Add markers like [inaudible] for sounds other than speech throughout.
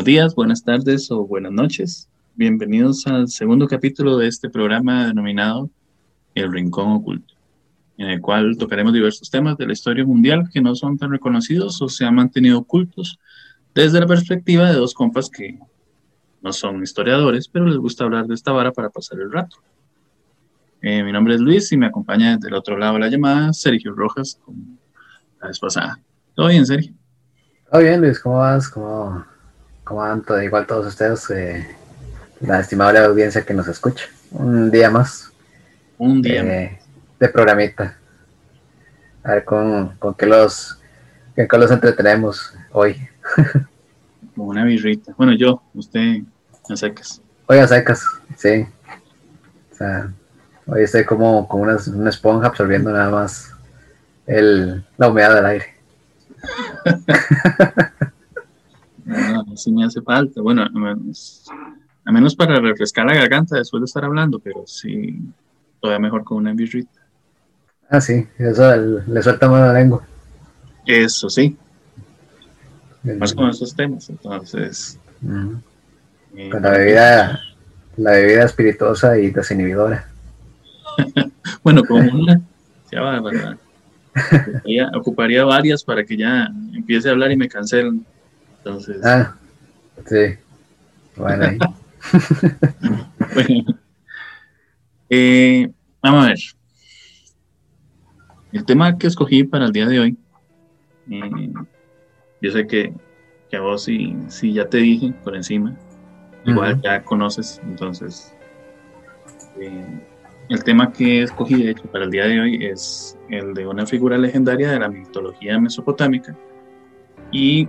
Buenos días, buenas tardes o buenas noches. Bienvenidos al segundo capítulo de este programa denominado El Rincón Oculto, en el cual tocaremos diversos temas de la historia mundial que no son tan reconocidos o se han mantenido ocultos desde la perspectiva de dos compas que no son historiadores, pero les gusta hablar de esta vara para pasar el rato. Eh, mi nombre es Luis y me acompaña desde el otro lado de la llamada Sergio Rojas, como la vez pasada. ¿Todo bien, Sergio? Todo bien, Luis, ¿cómo vas? ¿Cómo, Todo, igual todos ustedes, eh, la estimable audiencia que nos escucha. Un día más. Un día de, de programita. A ver con, con qué los, con qué los entretenemos hoy. [laughs] Como una birrita. Bueno, yo, usted a secas. Hoy a secas, sí. O sea, hoy estoy como, como una, una esponja absorbiendo nada más el, la humedad del aire. [laughs] no, sí me hace falta. Bueno, a menos, para refrescar la garganta después de estar hablando, pero sí, todavía mejor con una birrita. Ah, sí, eso le suelta más la lengua. Eso sí. Más con esos temas, entonces. Uh -huh. con la bebida, la bebida espirituosa y desinhibidora. [laughs] bueno, como una, ya va, ¿verdad? [laughs] Ocuparía, ocuparía, varias para que ya empiece a hablar y me cancelen. Entonces. Ah, sí. Bueno, ahí. [laughs] bueno, eh, vamos a ver. El tema que escogí para el día de hoy, eh, yo sé que, que, a vos sí, sí ya te dije por encima, igual uh -huh. ya conoces, entonces eh, el tema que escogí de hecho para el día de hoy es el de una figura legendaria de la mitología mesopotámica y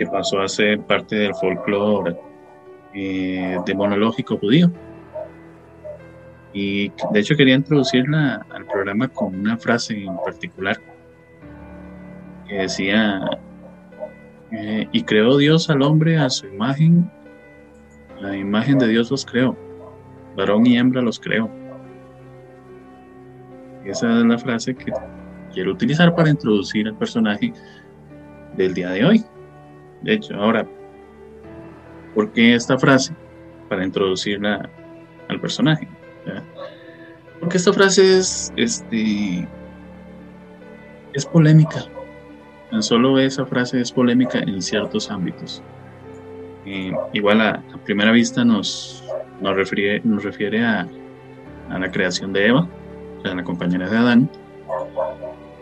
que pasó a ser parte del folclore eh, demonológico judío. Y de hecho quería introducirla al programa con una frase en particular que decía, eh, y creó Dios al hombre a su imagen, la imagen de Dios los creó, varón y hembra los creó. Esa es la frase que quiero utilizar para introducir al personaje del día de hoy. De hecho, ahora, ¿por qué esta frase? Para introducirla al personaje. Porque esta frase es, este, es polémica. Tan solo esa frase es polémica en ciertos ámbitos. Eh, igual a, primera vista nos, nos refiere, nos refiere a, a la creación de Eva, o la compañera de Adán.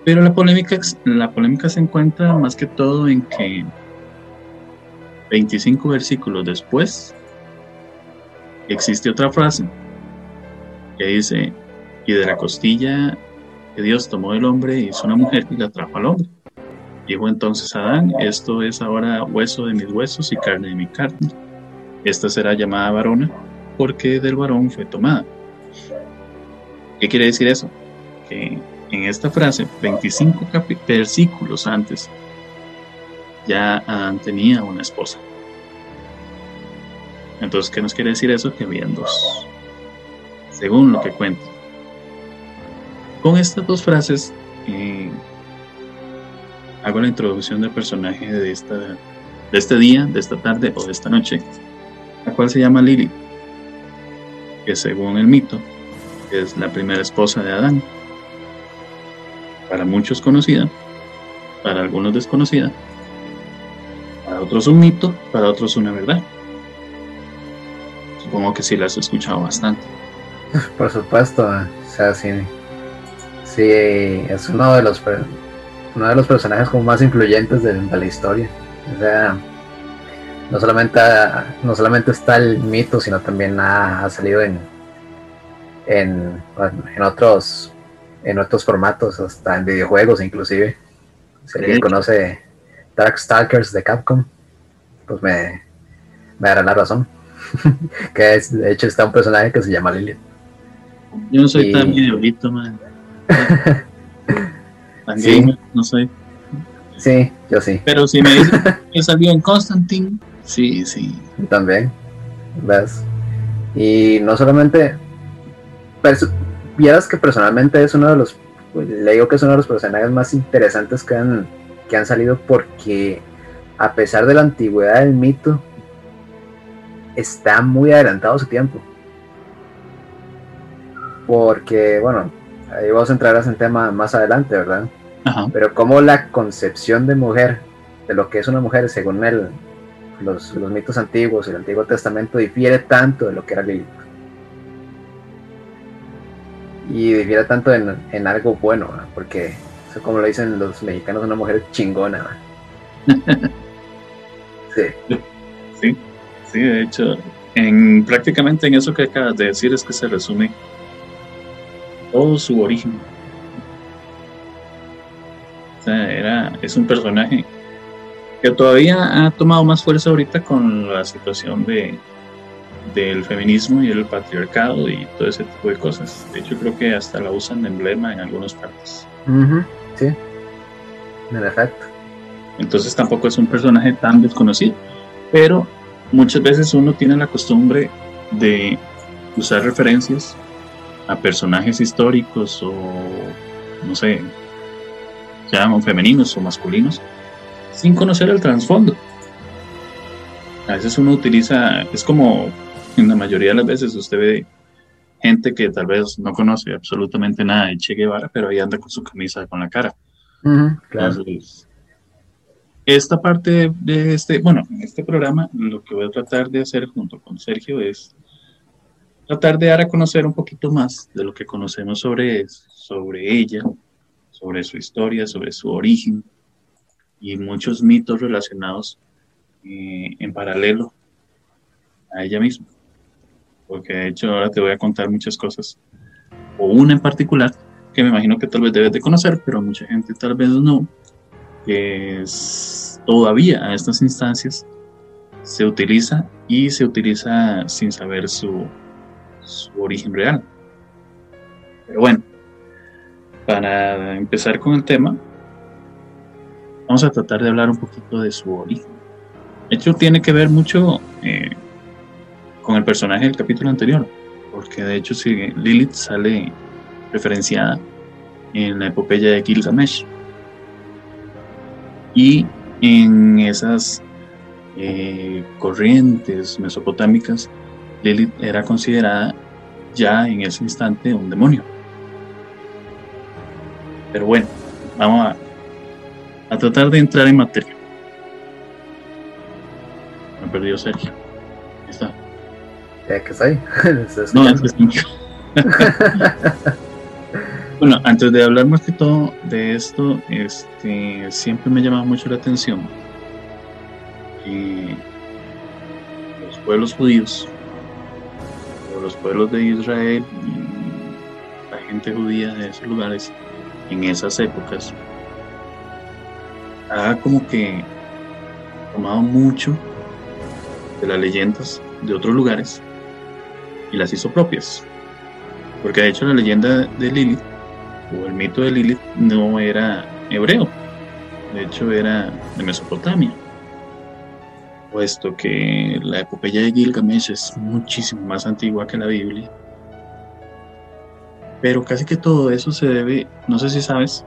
Pero la polémica, la polémica se encuentra más que todo en que 25 versículos después existe otra frase que dice, y de la costilla que Dios tomó del hombre hizo una mujer y la trajo al hombre. Dijo entonces Adán, esto es ahora hueso de mis huesos y carne de mi carne. Esta será llamada varona porque del varón fue tomada. ¿Qué quiere decir eso? Que en esta frase, 25 versículos antes, ya Adán tenía una esposa. Entonces, ¿qué nos quiere decir eso? Que habían dos, según lo que cuenta. Con estas dos frases, eh, hago la introducción del personaje de, esta, de este día, de esta tarde o de esta noche, la cual se llama Lilith, que según el mito es la primera esposa de Adán. Para muchos conocida, para algunos desconocida, para otros un mito, para otros una verdad. Supongo que sí la has escuchado bastante. [laughs] Por supuesto, o sea, sí, sí es uno de los uno de los personajes como más influyentes de, de la historia. O sea, no solamente, no solamente está el mito, sino también ha, ha salido en, en, en, otros en otros formatos, hasta en videojuegos inclusive. Si alguien conoce Darkstalkers de Capcom, pues me, me dará la razón. [laughs] que es, de hecho está un personaje que se llama Lilith. Yo no soy y... tan videolito, man. [laughs] Tan Sí. gamer, no soy. Sí, yo sí. Pero si me dicen [laughs] que salió en Constantine, sí, sí. También, ¿ves? Y no solamente, perso- vieras que personalmente es uno de los, le digo que es uno de los personajes más interesantes que han, que han salido porque a pesar de la antigüedad del mito, está muy adelantado su tiempo. Porque, bueno, ahí vamos a entrar en tema más adelante, ¿verdad? Pero como la concepción de mujer, de lo que es una mujer según el, los, mitos antiguos, el Antiguo Testamento, difiere tanto de lo que era Lilith. Y difiere tanto en, algo bueno, porque, como lo dicen los mexicanos, una mujer chingona. [laughs] sí. Sí, sí, de hecho, en, prácticamente en eso que acabas de decir es que se resume todo su origen. O sea, era, es un personaje que todavía ha tomado más fuerza ahorita con la situación de del feminismo y el patriarcado y todo ese tipo de cosas. De hecho, creo que hasta la usan de emblema en algunas partes. Sí, en efecto. Entonces tampoco es un personaje tan desconocido, pero muchas veces uno tiene la costumbre de usar referencias a personajes históricos o, no sé, llaman femeninos o masculinos, sin conocer el trasfondo. A veces uno utiliza, es como en la mayoría de las veces usted ve gente que tal vez no conoce absolutamente nada de Che Guevara, pero ahí anda con su camisa con la cara. claro. esta parte de este, bueno, en este programa lo que voy a tratar de hacer junto con Sergio es tratar de dar a conocer un poquito más de lo que conocemos sobre, sobre ella, sobre su historia, sobre su origen y muchos mitos relacionados eh, en paralelo a ella misma. Porque de hecho ahora te voy a contar muchas cosas, o una en particular que me imagino que tal vez debes de conocer, pero mucha gente tal vez no, que todavía a estas instancias se utiliza y se utiliza sin saber su, su origen real. Pero bueno, para empezar con el tema, vamos a tratar de hablar un poquito de su origen. De hecho, tiene que ver mucho eh, con el personaje del capítulo anterior, porque de hecho si Lilith sale referenciada en la epopeya de Gilgamesh. Y en esas eh, corrientes mesopotámicas Lilith era considerada ya en ese instante un demonio. Pero bueno, vamos a, a tratar de entrar en materia. Me perdió Sergio. Ahí está. ¿Ya que [laughs] está no, antes [laughs] Bueno, antes de hablar más que todo de esto, este, siempre me llama mucho la atención que los pueblos judíos los pueblos de Israel y la gente judía de esos lugares en esas épocas ha como que tomado mucho de las leyendas de otros lugares y las hizo propias. Porque de hecho la leyenda de Lilith o el mito de Lilith no era hebreo, de hecho era de Mesopotamia puesto que la epopeya de Gilgamesh es muchísimo más antigua que la Biblia. Pero casi que todo eso se debe, no sé si sabes,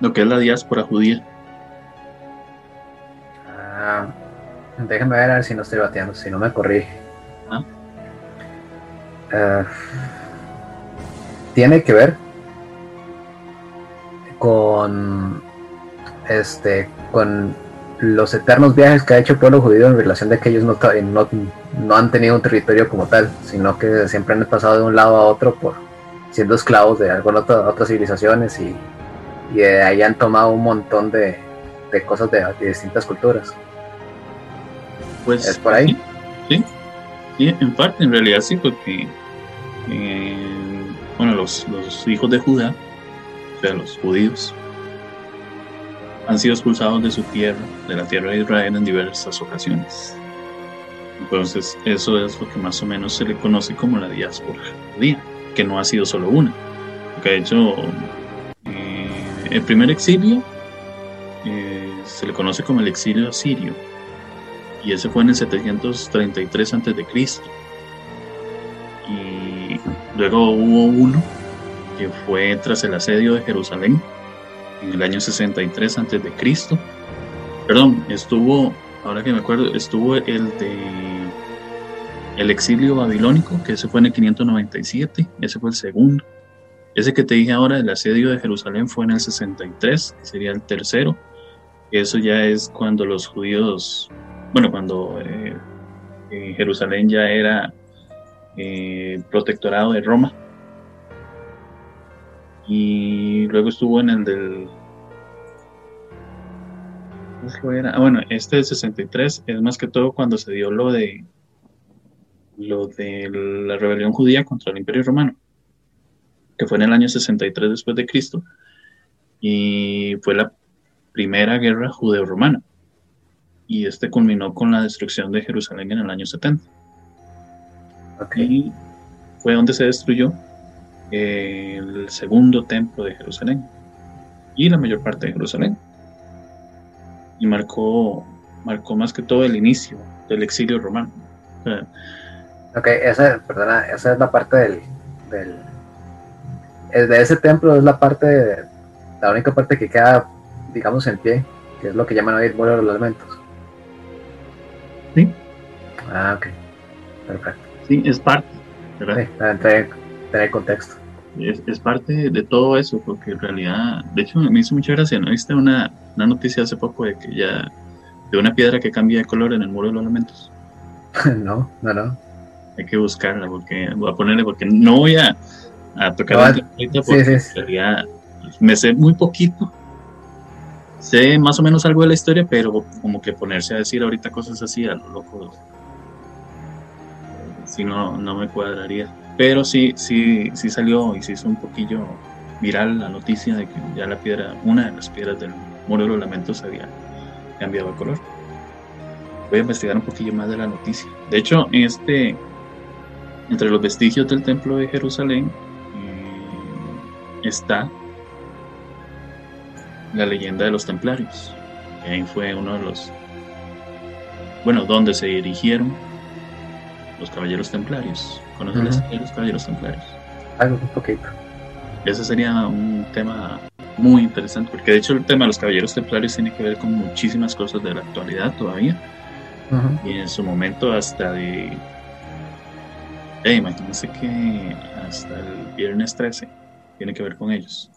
lo que es la diáspora judía. Ah, déjame ver a ver si no estoy bateando, si no me corrige. ¿Ah? Ah tiene que ver con este con los eternos viajes que ha hecho el pueblo judío en relación de que ellos no, no, han tenido un territorio como tal, sino que siempre han pasado de un lado a otro por siendo esclavos de algunas otras civilizaciones y, de ahí han tomado un montón de, cosas de, distintas culturas. Pues, ¿Es por ahí? Sí, sí, en parte, en realidad sí, porque eh, bueno, los, hijos de Judá, o sea, los judíos, han sido expulsados de su tierra, de la tierra de Israel, en diversas ocasiones. Entonces, eso es lo que más o menos se le conoce como la diáspora judía, que no ha sido solo una. Porque de hecho, eh, el primer exilio eh, se le conoce como el exilio asirio, y ese fue en el 733 a.C. Luego hubo uno que fue tras el asedio de Jerusalén en el año 63 a.C. Perdón, estuvo, ahora que me acuerdo, estuvo el de el exilio babilónico, que ese fue en el 597, ese fue el segundo. Ese que te dije ahora, el asedio de Jerusalén, fue en el 63, que sería el tercero. Eso ya es cuando los judíos, bueno, cuando eh, eh, Jerusalén ya era eh, protectorado de Roma. Y luego estuvo en el del... Ah, bueno, este del 63 es más que todo cuando se dio lo de lo de la rebelión judía contra el Imperio Romano, que fue en el año 63 después de Cristo, y fue la primera guerra judeo-romana. Y este culminó con la destrucción de Jerusalén en el año 70. Y fue donde se destruyó el segundo templo de Jerusalén y la mayor parte de Jerusalén. Y marcó, marcó más que todo el inicio del exilio romano. Ok, esa, perdona, esa es la parte del, del de ese templo es la parte, la única parte que queda, digamos, en pie, que es lo que llaman hoy el muro de los lamentos. Sí. Ah, ok, perfecto. Sí, es parte, ¿verdad? Sí, contexto. Es, es, parte de todo eso, porque en realidad, de hecho, me hizo mucha gracia, ¿no? Viste una, una noticia hace poco de que ya, de una piedra que cambia de color en el muro de los lamentos. [laughs] no, no, no hay que buscarla porque voy a ponerle porque no voy a, a tocar la porque en realidad me sé muy poquito sé más o menos algo de la historia pero como que ponerse a decir ahorita cosas así a lo loco si no no me cuadraría pero sí sí sí salió y se hizo un poquillo viral la noticia de que ya la piedra una de las piedras del muro de los lamentos había cambiado de color voy a investigar un poquillo más de la noticia de hecho este entre los vestigios del templo de Jerusalén eh, está la leyenda de los templarios. ahí fue uno de los, bueno, donde se dirigieron los caballeros templarios. ¿Conocen los caballeros templarios? Algo un poquito. Ese sería un tema muy interesante, porque de hecho el tema de los caballeros templarios tiene que ver con muchísimas cosas de la actualidad todavía. Y en su momento hasta de eh, imagínense que hasta el viernes 13 tiene que ver con ellos.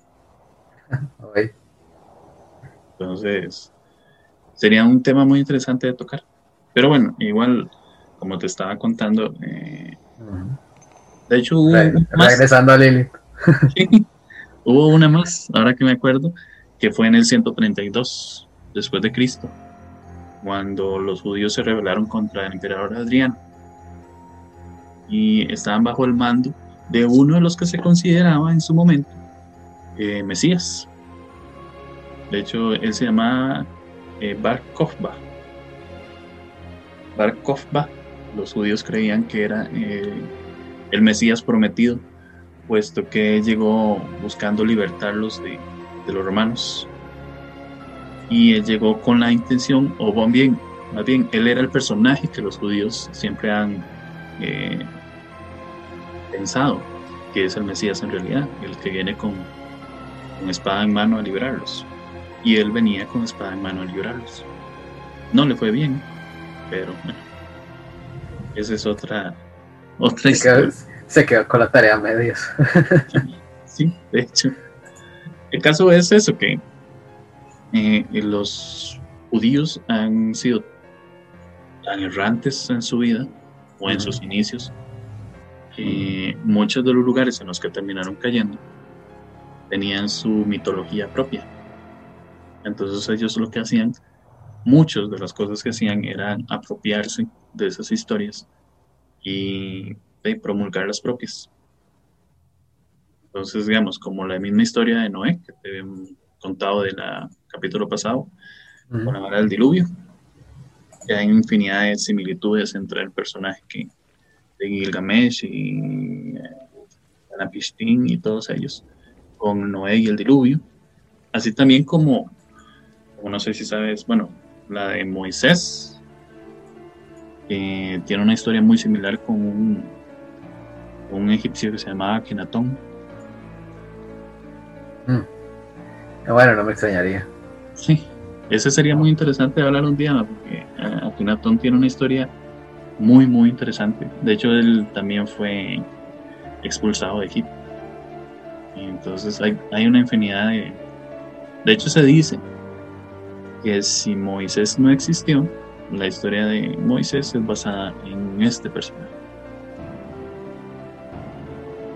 [laughs] Entonces, sería un tema muy interesante de tocar. Pero bueno, igual, como te estaba contando, eh, de hecho hubo Regresando a Lili. hubo una más, ahora que me acuerdo, que fue en el 132 después de Cristo, cuando los judíos se rebelaron contra el emperador Adriano y estaban bajo el mando de uno de los que se consideraba en su momento eh, Mesías. De hecho, él se llamaba eh, Bar Kokhba. Bar Kokhba, los judíos creían que era eh, el Mesías prometido, puesto que llegó buscando libertarlos de, los romanos. Y él llegó con la intención, o bien, más bien, él era el personaje que los judíos siempre han eh, pensado que es el Mesías en realidad, el que viene con, con espada en mano a liberarlos. Y él venía con espada en mano a liberarlos. No le fue bien, pero bueno, esa es otra, otra historia. se quedó con la tarea a medios. [laughs] sí, de hecho. El caso es eso, que eh, los judíos han sido tan errantes en su vida o en sus inicios eh, muchos de los lugares en los que terminaron cayendo tenían su mitología propia. Entonces ellos lo que hacían, muchas de las cosas que hacían eran apropiarse de esas historias y de promulgar las propias. Entonces, digamos, como la misma historia de Noé, que te he contado del capítulo pasado, con la del diluvio, que hay infinidad de similitudes entre el personaje que, de Gilgamesh y eh, y todos ellos, con Noé y el diluvio. Así también como, como no sé si sabes, bueno, la de Moisés, que tiene una historia muy similar con un, un egipcio que se llamaba Kenatón. Mm. Bueno, no me extrañaría. Sí, ese sería muy interesante hablar un día, porque Akenatón tiene una historia muy, muy interesante. De hecho, él también fue expulsado de Egipto. Y entonces hay, hay una infinidad de... De hecho, se dice que si Moisés no existió, la historia de Moisés es basada en este personaje.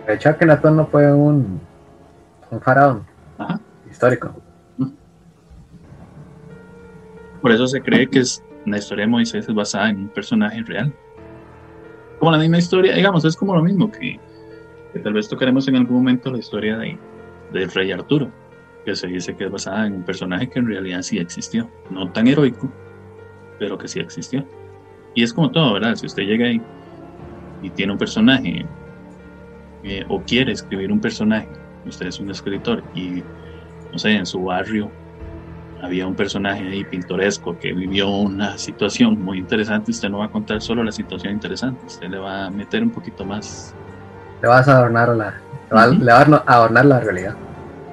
De hecho, Akenatón no fue un, un faraón histórico. Por eso se cree que es, la historia de Moisés es basada en un personaje real. Como la misma historia, digamos, es como lo mismo que, tal vez tocaremos en algún momento la historia de, del rey Arturo, que se dice que es basada en un personaje que en realidad sí existió. No tan heroico, pero que sí existió. Y es como todo, ¿verdad? Si usted llega ahí y tiene un personaje eh, o quiere escribir un personaje, usted es un escritor y, no sé, en su barrio había un personaje ahí pintoresco que vivió una situación muy interesante, usted no va a contar solo la situación interesante, usted le va a meter un poquito más. Le vas a adornar la, le va, a adornar la realidad.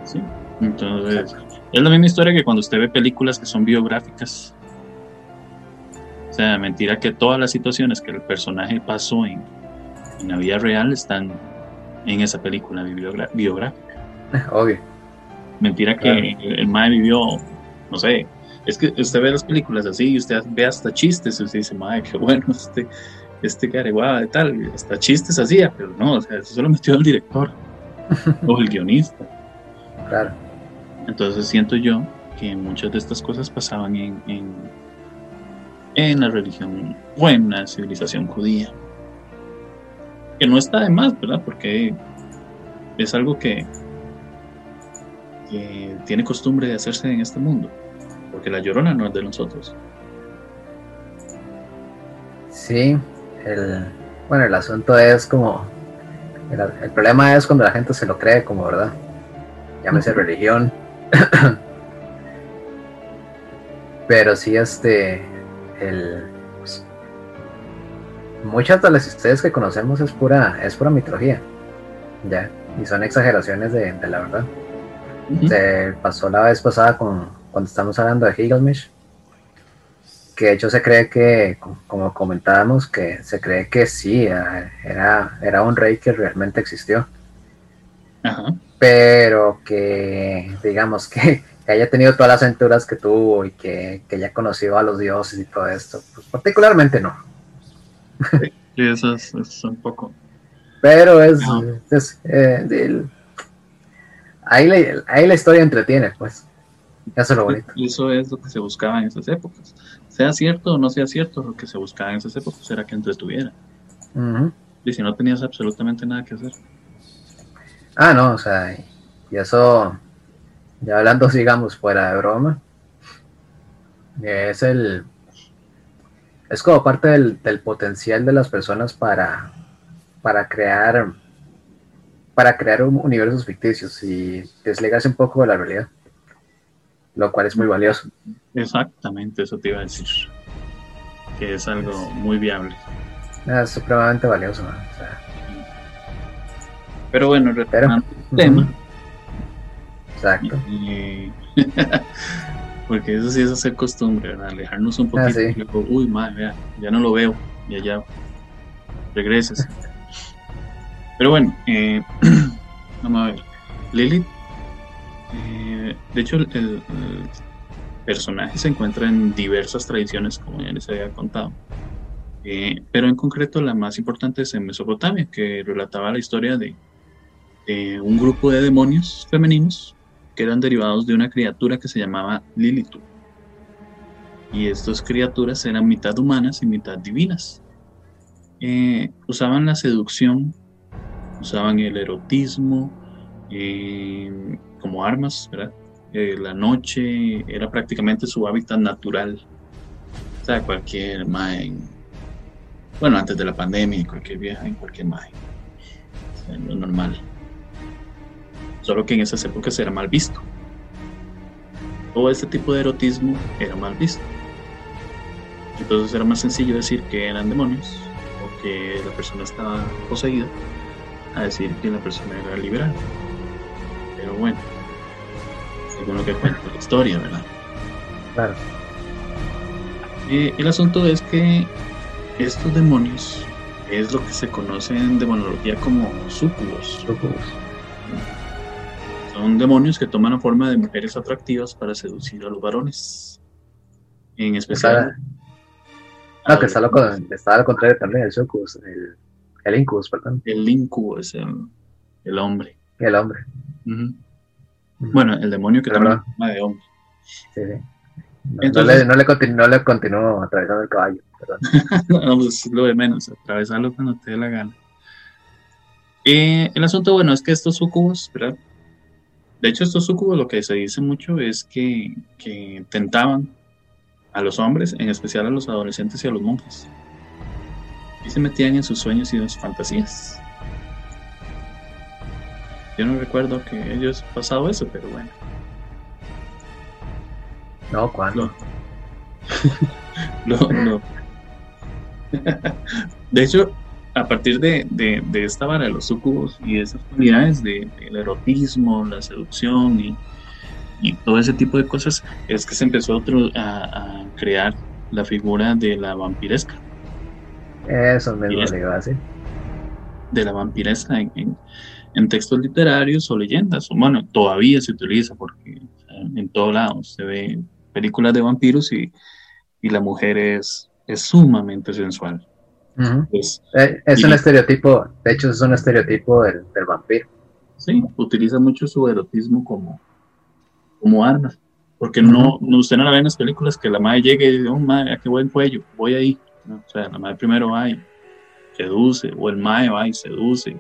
Sí, entonces es la misma historia que cuando usted ve películas que son biográficas. O sea, mentira que todas las situaciones que el personaje pasó en, en la vida real están en esa película biográfica. [laughs] Obvio. Mentira que el mae vivió no sé, es que usted ve las películas así y usted ve hasta chistes, y usted dice, madre, qué bueno, este, este careguada de tal, hasta chistes hacía, pero no, o sea, eso se lo metió el director [laughs] o el guionista. Claro. Entonces siento yo que muchas de estas cosas pasaban en, en, en la religión o en la civilización judía. Que no está de más, ¿verdad? Porque es algo que, que tiene costumbre de hacerse en este mundo, porque la llorona no es de nosotros. Sí, el, bueno, el asunto es como, el, problema es cuando la gente se lo cree como verdad, llámese religión, [coughs] pero sí este, el, pues, muchas de las historias que conocemos es pura, es pura mitología, ya, y son exageraciones de la verdad. Se pasó la vez pasada con, cuando estamos hablando de Gilgamesh, que de hecho se cree que, como comentábamos, que se cree que sí, era, era un rey que realmente existió. Pero que, digamos, que, haya tenido todas las aventuras que tuvo y que, haya conocido a los dioses y todo esto, pues particularmente no. Sí, eso es, un poco. Pero es, es eh, ahí, la, ahí la historia entretiene, pues. Eso es lo bonito. Eso es lo que se buscaba en esas épocas. Sea cierto o no sea cierto, lo que se buscaba en esas épocas era que entretuviera. Y si no tenías absolutamente nada que hacer. Ah, no, o sea, y eso, ya hablando, [laughs] digamos, fuera de broma, es el. Es como parte del, del potencial de las personas para, para crear para crear universos ficticios y desligarse un poco de la realidad, lo cual es muy valioso. Exactamente, eso te iba a decir, que es algo muy viable. Es supremamente valioso. Pero bueno, retomando el tema. Exacto. [laughs] porque eso sí es hacer costumbre, ¿verdad? alejarnos un poquito. Ah, Uy, madre, ya no lo veo, y allá regreses. [laughs] Pero bueno, eh, [clears throat] vamos a ver. Lilith, eh, de hecho, el, personaje se encuentra en diversas tradiciones, como ya les había contado. Eh, pero en concreto, la más importante es en Mesopotamia, que relataba la historia de, un grupo de demonios femeninos que eran derivados de una criatura que se llamaba Lilith. Y estas criaturas eran mitad humanas y mitad divinas. usaban la seducción usaban el erotismo eh, como armas, ¿verdad? Eh, la noche era prácticamente su hábitat natural. O sea, cualquier mae, bueno, antes de la pandemia, cualquier vieja en cualquier mae. O sea, lo normal. Solo que en esas épocas era mal visto. Todo este tipo de erotismo era mal visto. Entonces era más sencillo decir que eran demonios o que la persona estaba poseída a decir que la persona era liberal. Pero bueno, según lo que cuenta la historia, ¿verdad? Claro. Eh, el asunto es que estos demonios es lo que se conoce en demonología como súcubos. Sucubus. Son demonios que toman la forma de mujeres atractivas para seducir a los varones. En especial. Ah, que está, lo, con- está al contrario también, el Sucubus, el, el Incubus, perdón, El incubo es el, el hombre. el hombre. Bueno, el demonio que toma la forma de hombre. Sí, sí. No, Entonces- no le, no, le continu- no le continúo atravesando el caballo, perdón. [laughs] no, pues es lo de menos, atravesarlo cuando te dé la gana. Eh, el asunto, bueno, es que estos sucubos, ¿verdad? De hecho, estos sucubos lo que se dice mucho es que, que tentaban a los hombres, en especial a los adolescentes y a los monjes. Y se metían en sus sueños y en sus fantasías. Yo no recuerdo que ellos pasado eso, pero bueno. No, ¿cuándo? Lo- [laughs] lo- [laughs] de hecho, a partir de, de- de esta vara de los sucubos y de esas cualidades de- del erotismo, la seducción y, y todo ese tipo de cosas, es que se empezó a, otro- a- a crear la figura de la vampiresca. Eso es- le iba a decir. de la vampiresca en, en- en textos literarios o leyendas. Bueno, todavía se utiliza porque o sea, en todo lado se ve películas de vampiros y, y la mujer es, es sumamente sensual. Ujú. Pues, Eh, es un estereotipo, de hecho es un estereotipo del, del vampiro. sí, utiliza mucho su erotismo como, como arma. Porque no, no, usted no la ve en las películas que la madre llegue y dice, oh, madre, qué buen cuello, voy ahí. No, o sea, la madre primero va y seduce, o el mae va y seduce.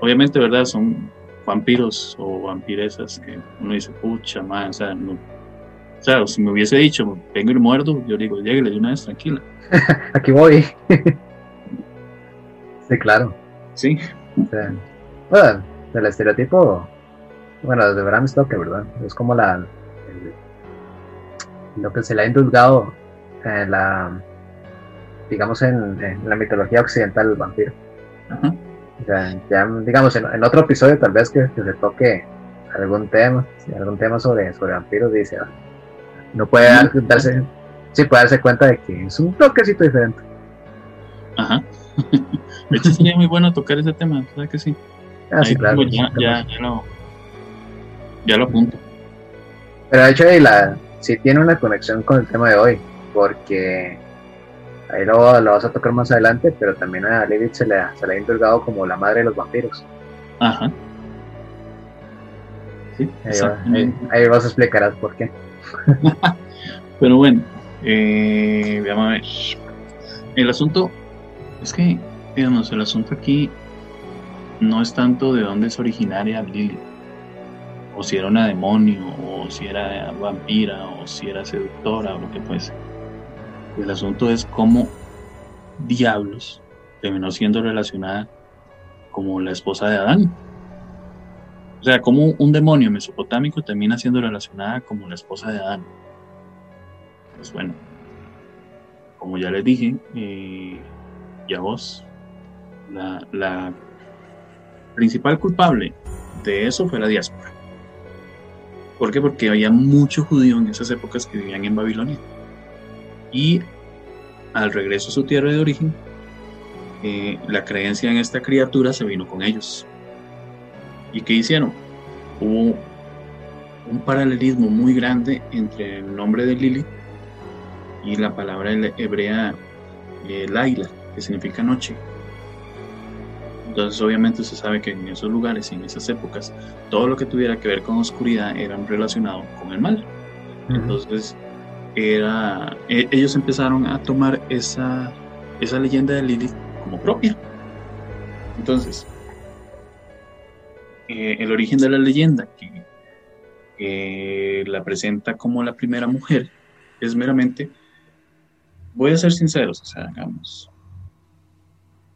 Obviamente, ¿verdad? Son vampiros o vampiresas que uno dice, pucha, madre, o sea, no. O sea, si me hubiese dicho, vengo y muerdo, yo digo, lléguele de una vez, tranquila. [laughs] Aquí voy. [laughs] sí, claro. Sí, O sea, bueno, el estereotipo, bueno, de Bram Stoker, ¿verdad? Es como la el- lo que se le ha indulgado en la digamos en, en la mitología occidental del vampiro. ajá. O sea, ya digamos en, en otro episodio tal vez que, que se toque algún tema, algún tema sobre, sobre vampiros, dice, ah, no puede dar- darse, sí puede darse cuenta de que es un toquecito diferente. Ajá. [laughs] De hecho, sería muy bueno tocar ese tema, ¿verdad que sí? Ah, sí, claro. ya, ya, ya lo, ya lo apunto. Pero de hecho la, sí tiene una conexión con el tema de hoy, porque ahí lo, lo vas a tocar más adelante, pero también a Lilith se le, ha- se le ha indulgado como la madre de los vampiros. Ajá. Sí, Ahí, va- ahí, exactamente. ahí vas a explicar por qué. [laughs] Pero bueno, eh, vamos a ver. El asunto es que, digamos, el asunto aquí no es tanto de dónde es originaria Lily, o si era una demonio, o si era vampira, o si era seductora, o lo que fuese. El asunto es cómo diablos terminó siendo relacionada como la esposa de Adán. O sea, como un demonio mesopotámico termina siendo relacionada como la esposa de Adán. Pues bueno, como ya les dije, eh, y a vos, la, principal culpable de eso fue la diáspora. ¿Por qué? Porque había mucho judío en esas épocas que vivían en Babilonia. Y al regreso a su tierra de origen, eh, la creencia en esta criatura se vino con ellos. ¿Y qué hicieron? Hubo un paralelismo muy grande entre el nombre de Lili y la palabra he- hebrea Laila, que significa noche. Entonces obviamente se sabe que en esos lugares y en esas épocas todo lo que tuviera que ver con oscuridad era relacionado con el mal. Entonces era, e- ellos empezaron a tomar esa, esa leyenda de Lilith como propia. Entonces, eh, el origen de la leyenda que, la presenta como la primera mujer es meramente, voy a ser sinceros, o sea, hagamos,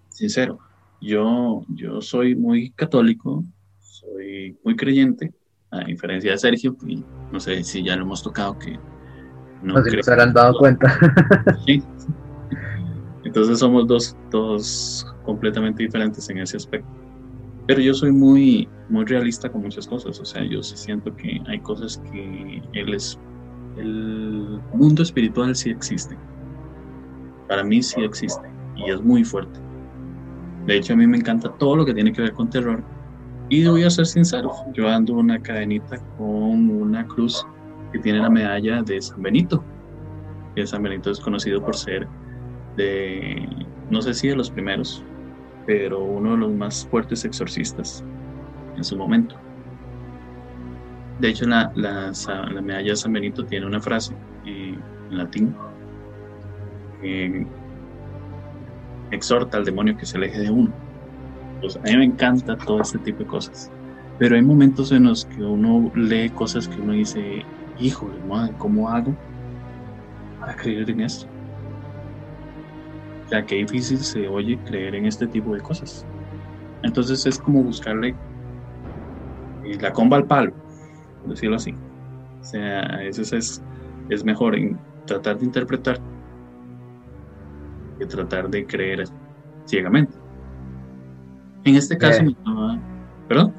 sincero, yo, yo soy muy católico, soy muy creyente, a diferencia de Sergio, y no sé si ya lo hemos tocado que no No si se habrán dado cuenta. [laughs] Sí. Entonces somos dos, dos completamente diferentes en ese aspecto. Pero yo soy muy, muy realista con muchas cosas. O sea, yo sí siento que hay cosas que él es el mundo espiritual sí existe. Para mí sí existe y es muy fuerte. De hecho, a mí me encanta todo lo que tiene que ver con terror. Y voy a ser sincero, yo ando una cadenita con una cruz que tiene la medalla de San Benito. Que San Benito es conocido por ser de, no sé si de los primeros, pero uno de los más fuertes exorcistas en su momento. De hecho, la, la, medalla de San Benito tiene una frase en latín que exhorta al demonio que se aleje de uno. Pues a mí me encanta todo este tipo de cosas. Pero hay momentos en los que uno lee cosas que uno dice, híjole, madre, ¿cómo hago para creer en esto? O sea, qué difícil se oye creer en este tipo de cosas. Entonces es como buscarle eh, la comba al palo decirlo así. O sea, eso es, es mejor en tratar de interpretar que tratar de creer ciegamente. En este caso, ¿perdón?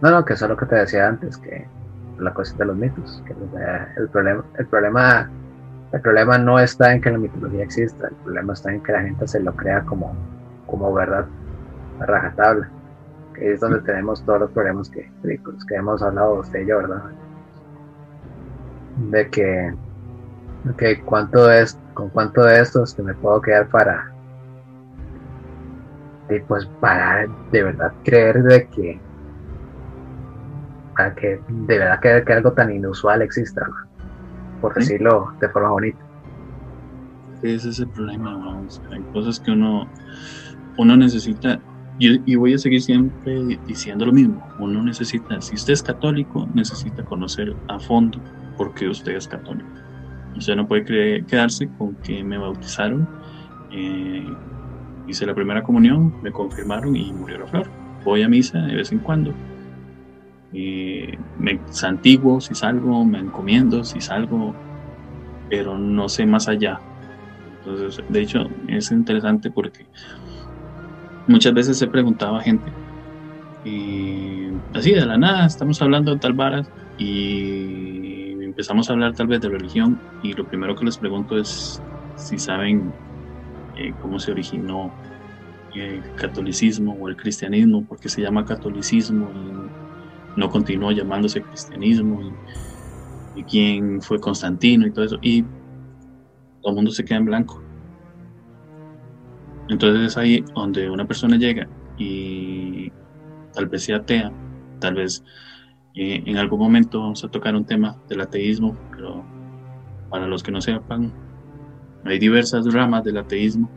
No, no, que eso es lo que te decía antes, que la cuestión de los mitos, que el problema, el problema, el problema no está en que la mitología exista, el problema está en que la gente se lo crea como, como verdad a rajatabla es donde tenemos todos los problemas que, que hemos hablado usted y yo, ¿verdad? De que, okay, cuánto es, con cuánto de estos que me puedo quedar para, y pues para de verdad creer de que, para que de verdad creer que algo tan inusual exista, por decirlo de forma bonita. Ese es el problema, vamos. Hay cosas que uno, uno necesita y, voy a seguir siempre diciendo lo mismo. Uno necesita, si usted es católico, necesita conocer a fondo por qué usted es católico. Usted no puede quedarse con que me bautizaron, eh, hice la primera comunión, me confirmaron y murió la flor. Voy a misa de vez en cuando. me santiguo si salgo, me encomiendo si salgo, pero no sé más allá. Entonces, de hecho, es interesante porque muchas veces se preguntaba a gente, y así de la nada, estamos hablando de tal varas y empezamos a hablar tal vez de religión y lo primero que les pregunto es si saben eh, cómo se originó el catolicismo o el cristianismo, porque se llama catolicismo y no continuó llamándose cristianismo y, y quién fue Constantino y todo eso. Y todo el mundo se queda en blanco. Entonces es ahí donde una persona llega y tal vez sea atea, tal vez eh, en algún momento vamos a tocar un tema del ateísmo, pero para los que no sepan, hay diversas ramas del ateísmo,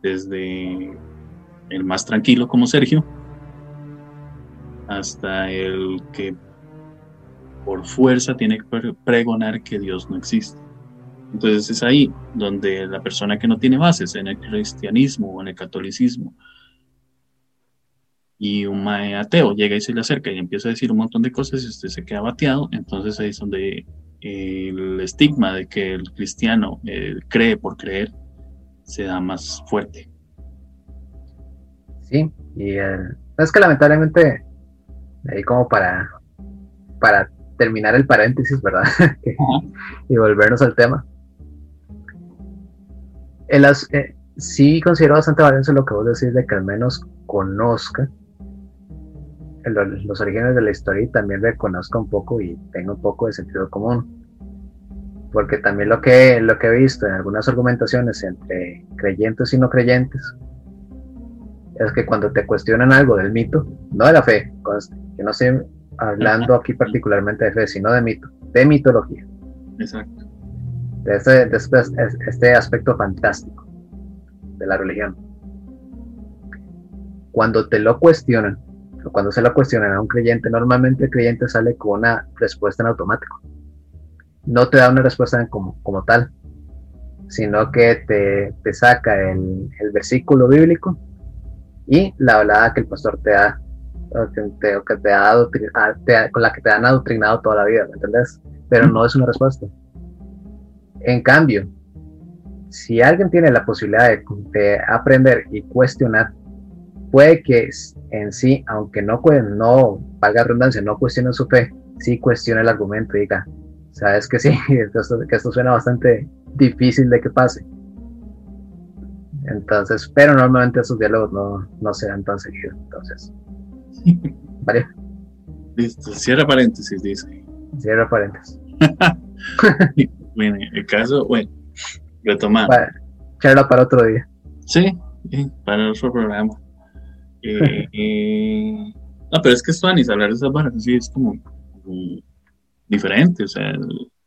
desde el más tranquilo como Sergio, hasta el que por fuerza tiene que pregonar que Dios no existe. Entonces es ahí donde la persona que no tiene bases en el cristianismo o en el catolicismo y un ateo llega y se le acerca y empieza a decir un montón de cosas y usted se queda bateado, entonces ahí es donde el estigma de que el cristiano eh, cree por creer se da más fuerte. Sí, y es que lamentablemente, ahí como para, para terminar el paréntesis, ¿verdad? [laughs] y volvernos al tema eh, sí considero bastante valioso lo que vos decís de que al menos conozca los, orígenes de la historia y también reconozca un poco y tenga un poco de sentido común. Porque también lo que, lo que he visto en algunas argumentaciones entre creyentes y no creyentes es que cuando te cuestionan algo del mito, no de la fe, yo no estoy hablando aquí particularmente de fe, sino de mito, de mitología. Exacto de este, este, aspecto fantástico de la religión. Cuando te lo cuestionan, cuando se lo cuestionan a un creyente, normalmente el creyente sale con una respuesta en automático. No te da una respuesta como, como tal, sino que te, te saca el, el, versículo bíblico y la hablada que el pastor te da, que te, que te ha con la que te han adoctrinado toda la vida, ¿me entiendes? Pero no es una respuesta en cambio, si alguien tiene la posibilidad de, aprender y cuestionar, puede que en sí, aunque no, no valga redundancia, no cuestione su fe, sí cuestione el argumento y diga, sabes que [laughs] sí, que esto suena bastante difícil de que pase. Entonces, pero normalmente esos diálogos no, no se dan tan seguido. Entonces, [laughs] ¿vale? Listo, cierra paréntesis, dice. Cierra paréntesis. [laughs] bueno, el caso, bueno, retomar. charla para otro día. Sí, para otro programa. Eh, eh, no, pero es que Anis, hablar de esas barras sí es como, diferente. O sea,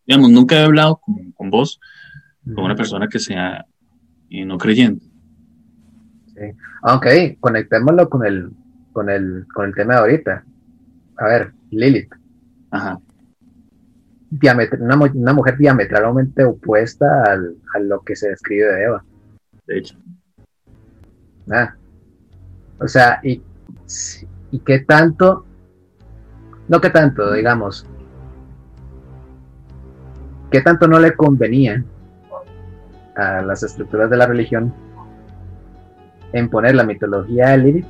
digamos, nunca he hablado con, con vos, con una persona que sea y no creyente. Sí. Ok, conectémoslo con el, con el, con el tema de ahorita. A ver, Lilith. Ajá. una, una, mujer diametralmente opuesta al, a lo que se describe de Eva. De hecho. Ah. O sea, y, y qué tanto, no qué tanto, digamos, qué tanto no le convenía a las estructuras de la religión en poner la mitología de Lilith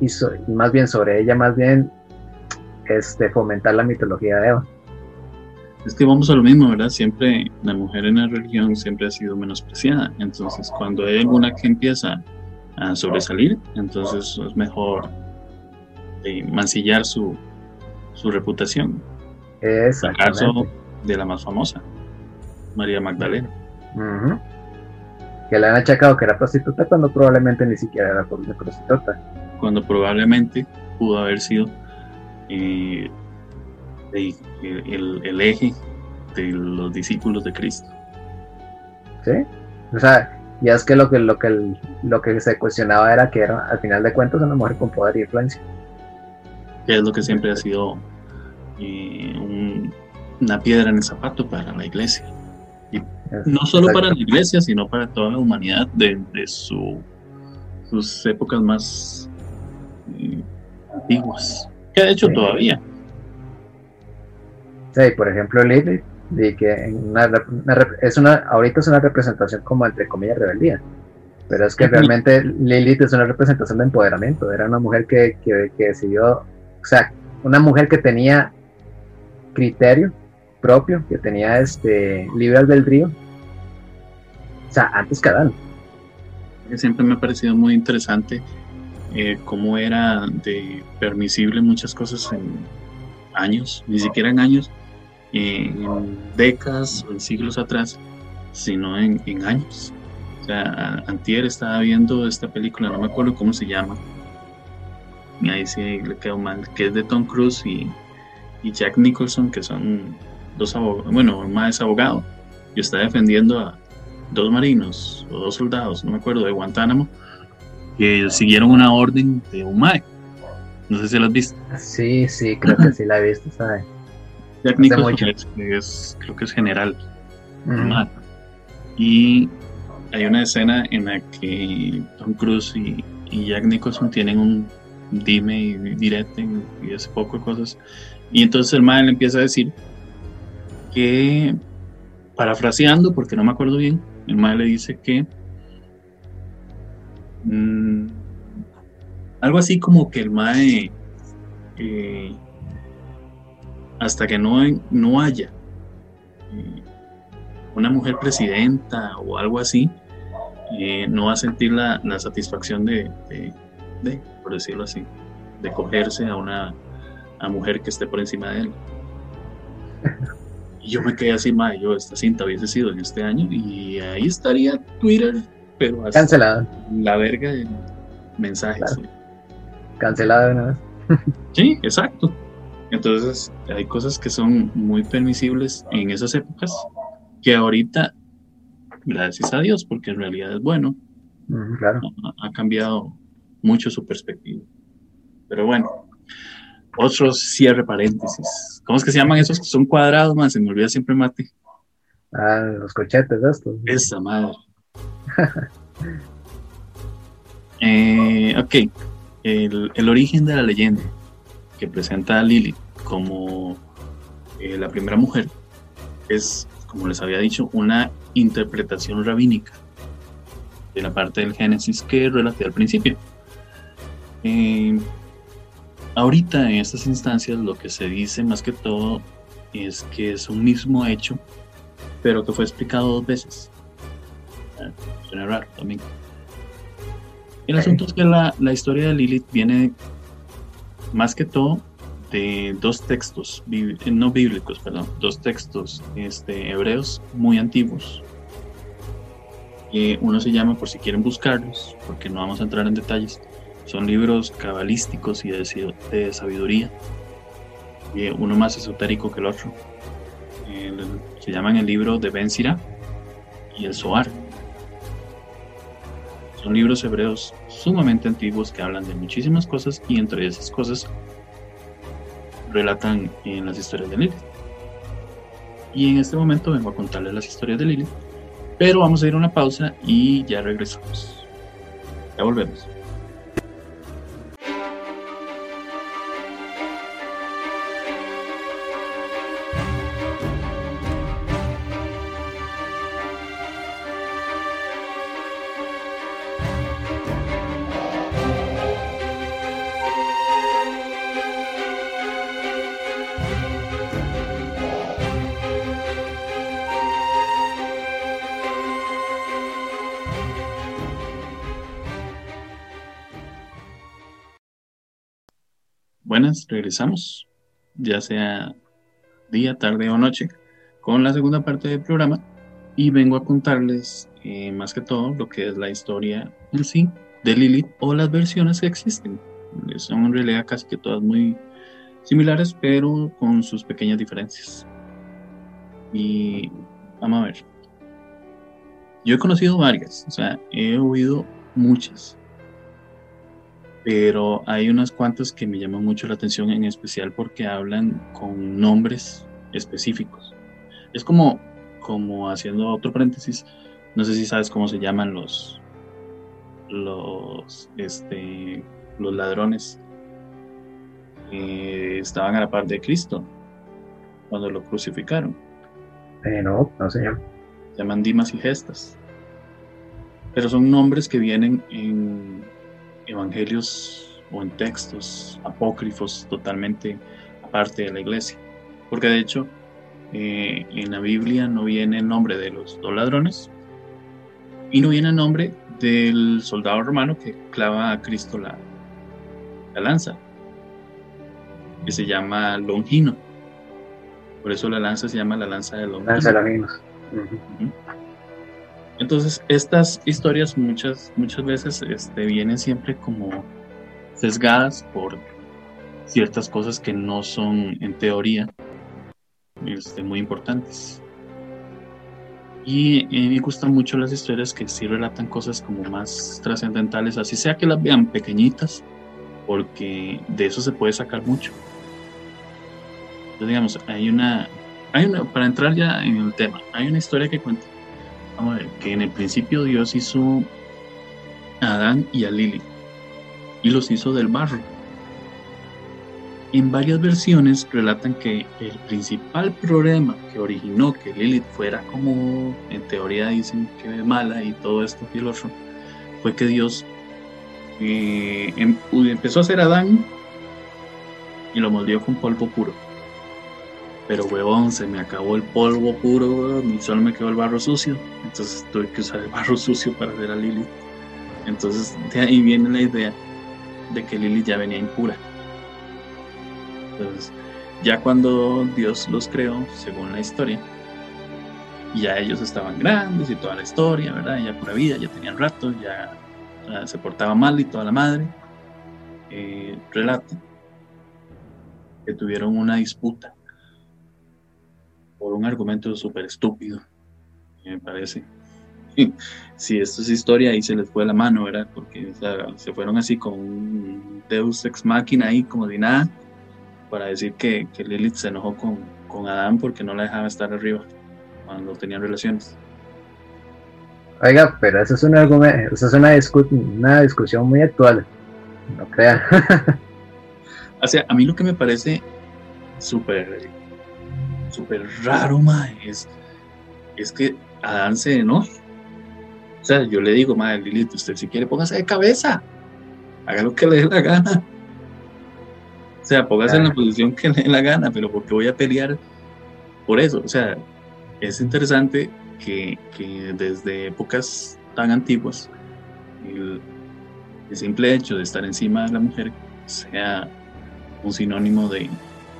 y, más bien sobre ella, más bien este, fomentar la mitología de Eva. Es que vamos a lo mismo, ¿verdad? Siempre la mujer en la religión siempre ha sido menospreciada. Entonces, cuando hay alguna que empieza a sobresalir, entonces es mejor eh, mancillar su, su reputación. El caso de la más famosa, María Magdalena que le han achacado que era prostituta cuando probablemente ni siquiera era prostituta. Cuando probablemente pudo haber sido eh, el, eje de los discípulos de Cristo. Sí, o sea, ya es que lo que lo que lo que se cuestionaba era que era al final de cuentas una mujer con poder y influencia. Que es lo que siempre ha sido eh, una piedra en el zapato para la iglesia no solo para la iglesia, sino para toda la humanidad de, su, sus épocas más eh, antiguas, que de hecho todavía. Sí, por ejemplo, Lilith, de que es una, ahorita es una representación como entre comillas rebeldía, pero es que realmente Lilith es una representación de empoderamiento, era una mujer que, que, que decidió, o sea, una mujer que tenía criterio propio, que tenía este libre del río o sea, antes que Adán. Siempre me ha parecido muy interesante eh, cómo era de permisible muchas cosas en años, ni siquiera en años, en décadas o en siglos atrás, sino en, años. O sea, Antier estaba viendo esta película, no me acuerdo cómo se llama, y ahí sí le quedó mal, que es de Tom Cruise y, Jack Nicholson, que son dos abogados, bueno, más abogado, y está defendiendo a, dos marinos o dos soldados, no me acuerdo, de Guantánamo, que siguieron una orden de un No sé si lo has visto. Sí, sí, creo que sí la he visto, ¿sabes? Jack Nicholson es, creo que es general. Y hay una escena en la que Tom Cruise y, Jack Nicholson tienen un dime y direte y ese poco de cosas. Y entonces el mae le empieza a decir que, parafraseando, porque no me acuerdo bien, el mae le dice que mm, algo así como que el mae eh, hasta que no, no haya eh, una mujer presidenta o algo así, eh, no va a sentir la, satisfacción de, de, por decirlo así, de cogerse a una a mujer que esté por encima de él. Y yo me quedé así, madre, yo esta cinta hubiese sido en este año y ahí estaría Twitter, pero así, cancelada. La verga de mensajes. Cancelada de una vez. sí, exacto. Entonces, hay cosas que son muy permisibles en esas épocas que ahorita, gracias a Dios, porque en realidad es bueno, claro. ha cambiado mucho su perspectiva. Pero bueno, otro cierre paréntesis. ¿Cómo es que se llaman esos que son cuadrados, más? Se me olvida siempre mate. Ah, los cochetes estos. Esa madre. [laughs] eh, ok. El, origen de la leyenda que presenta a Lilith como eh, la primera mujer es, como les había dicho, una interpretación rabínica de la parte del Génesis que relaté al principio. Eh, ahorita en estas instancias lo que se dice más que todo es que es un mismo hecho, pero que fue explicado dos veces. Ah, suena raro también. El asunto es que la, la historia de Lilith viene más que todo de dos textos, no bíblicos, perdón, dos textos este, hebreos muy antiguos. uno se llama, por si quieren buscarlos, porque no vamos a entrar en detalles, son libros cabalísticos y de, sabiduría. uno más esotérico que el otro. se llaman el libro de Ben y el Zohar. Son libros hebreos sumamente antiguos que hablan de muchísimas cosas y entre esas cosas relatan en las historias de Lilith. Y en este momento vengo a contarles las historias de Lilith, pero vamos a ir a una pausa y ya regresamos. Ya volvemos. Regresamos, ya sea día, tarde o noche, con la segunda parte del programa y vengo a contarles eh, más que todo lo que es la historia en sí de Lilith o las versiones que existen. Son en realidad casi que todas muy similares, pero con sus pequeñas diferencias. Y vamos a ver. Yo he conocido varias, o sea, he oído muchas pero hay unas cuantas que me llaman mucho la atención, en especial porque hablan con nombres específicos. Es como, como haciendo otro paréntesis, no sé si sabes cómo se llaman los, los, este, los ladrones que estaban a la par de Cristo cuando lo crucificaron. Eh, no, no sé. Se llaman Dimas y Gestas. Pero son nombres que vienen en evangelios o en textos apócrifos totalmente aparte de la iglesia. Porque de hecho, eh, en la Biblia no viene el nombre de los dos ladrones y no viene el nombre del soldado romano que clava a Cristo la, la lanza, que se llama Longino. Por eso la lanza se llama la lanza de Longino. Lanza de entonces, estas historias muchas, muchas veces este, vienen siempre como sesgadas por ciertas cosas que no son en teoría este, muy importantes. Y, me gustan mucho las historias que sí relatan cosas como más trascendentales, así sea que las vean pequeñitas, porque de eso se puede sacar mucho. Entonces, digamos, hay una, hay una, para entrar ya en el tema, hay una historia que cuenta Vamos a ver, que en el principio Dios hizo a Adán y a Lili y los hizo del barro. En varias versiones relatan que el principal problema que originó que Lilith fuera como, en teoría dicen que mala y todo esto y fue que Dios eh, em, empezó a hacer a Adán y lo moldeó con polvo puro. Pero huevón, se me acabó el polvo puro, y solo me quedó el barro sucio. Entonces tuve que usar el barro [laughs] sucio para hacer a Lilith. Entonces de ahí viene la idea de que Lilith ya venía impura. Entonces, ya cuando Dios los creó, según la historia, ya ellos estaban grandes y toda la historia, ¿verdad? Ya por la vida, ya tenían rato, ya, se portaba mal y toda la madre. Eh, relata que tuvieron una disputa por un argumento súper estúpido, me parece. [laughs] si esto es historia, y se les fue la mano, ¿verdad? Porque se fueron así con un Deus ex machina ahí, como de nada, para decir que, que Lilith se enojó con, con Adán porque no la dejaba estar arriba cuando tenían relaciones. Oiga, pero eso es un argumento, eso es una, una discusión muy actual, no crea. [laughs] o sea, a mí lo que me parece súper súper raro, mae, es, es que Adán se ¿no? O sea, yo le digo, madre Lilith, usted si quiere póngase de cabeza, haga lo que le dé la gana. O sea, póngase en la posición que le dé la gana, pero porque voy a pelear por eso, o sea, es interesante que, que desde épocas tan antiguas el, el, simple hecho de estar encima de la mujer sea un sinónimo de,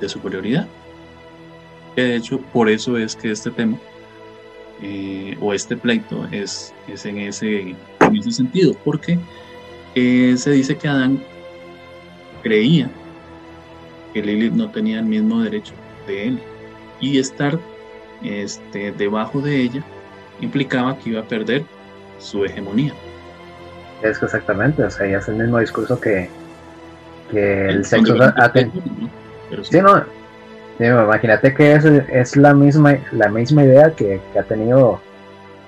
de superioridad. Que de hecho, por eso es que este tema eh, o este pleito es, es en, ese, en ese sentido, porque eh, se dice que Adán creía que Lilith no tenía el mismo derecho de él y estar este, debajo de ella implicaba que iba a perder su hegemonía. Es exactamente, o sea, ya es el mismo discurso que, que el, sexo ha tenido. Sí, no, imagínate que es, es, la misma la misma idea que, que, ha tenido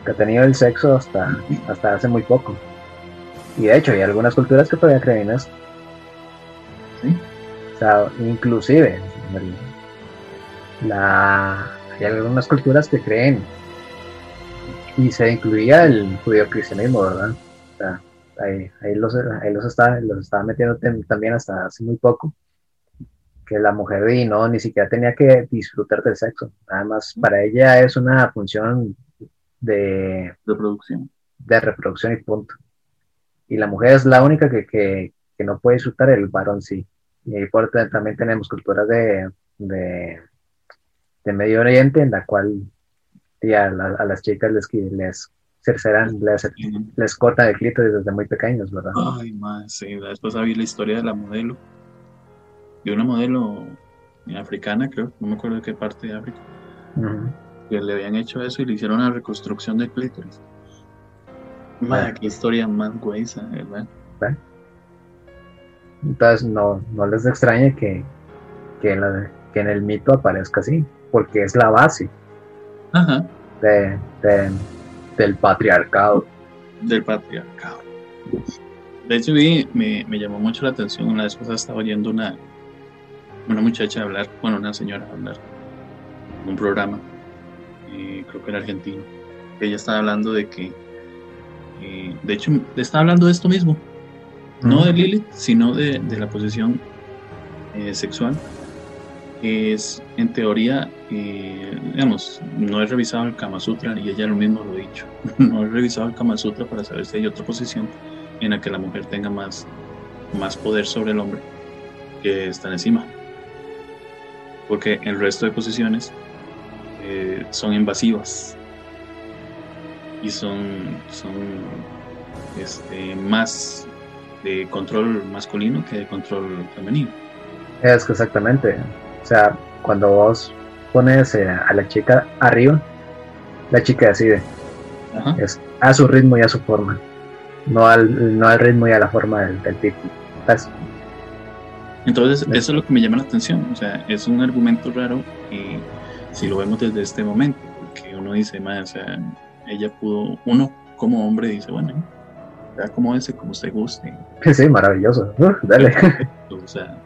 que ha tenido el sexo hasta, hasta hace muy poco. Y de hecho hay algunas culturas que todavía creen eso. ¿Sí? O sea, inclusive la, hay algunas culturas que creen y se incluía el judío cristianismo, ¿verdad? O sea, ahí, ahí, los, ahí los, está, los estaba metiendo también hasta hace muy poco que la mujer y no ni siquiera tenía que disfrutar del sexo. Además, para ella es una función de reproducción. De reproducción y punto. Y la mujer es la única que, que, que no puede disfrutar, el varón sí. Y por, también tenemos culturas de, de, de, Medio Oriente en la cual a, a, las chicas les, les cerceran, les, les cortan el clítoris desde muy pequeños, ¿verdad? Ay, más, sí. Después había la historia de la modelo de una modelo africana, creo, no me acuerdo de qué parte de África, que le habían hecho eso y le hicieron una reconstrucción de clítoris. Vaya, qué historia más guaysa, ¿verdad? Entonces no, no les extrañe que, que, en el mito aparezca así, porque es la base De, del patriarcado. Del patriarcado. De hecho, vi, me, me llamó mucho la atención, una vez estaba oyendo una, una muchacha hablar, bueno, una señora hablar en un programa, eh, creo que era argentino. Ella estaba hablando de que, eh, de hecho, estaba hablando de esto mismo, no de Lilith, sino de, la posición eh, sexual. Es, en teoría, digamos, no he revisado el Kama Sutra y ella lo mismo lo ha dicho. [laughs] no he revisado el Kama Sutra para saber si hay otra posición en la que la mujer tenga más, más poder sobre el hombre que está encima porque el resto de posiciones eh, son invasivas y son, son este, más de control masculino que de control femenino. Es que exactamente. O sea, cuando vos pones eh, a la chica arriba, la chica decide. Es a su ritmo y a su forma. No al, no al ritmo y a la forma del, del tipo. Entonces, eso es lo que me llama la atención. O sea, es un argumento raro y si lo vemos desde este momento, porque uno dice, más, o sea, ella pudo, uno como hombre dice, bueno, sea como ese, como usted guste. Sí, maravilloso. [laughs] dale. O sea,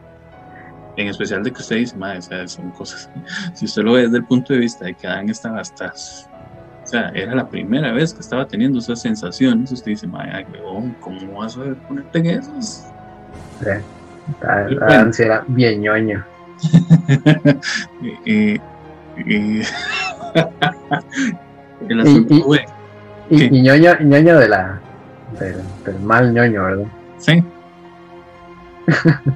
en especial de que usted dice, más, o sea, son cosas. [laughs] Si usted lo ve desde el punto de vista de que Adán estaba hasta. O sea, era la primera vez que estaba teniendo esas sensaciones. Usted dice, madre, ¿cómo vas a ponerte en esos? Sí. La, era bien ñoño. y, ñoño, de la del, mal ñoño, ¿verdad? Sí. [laughs]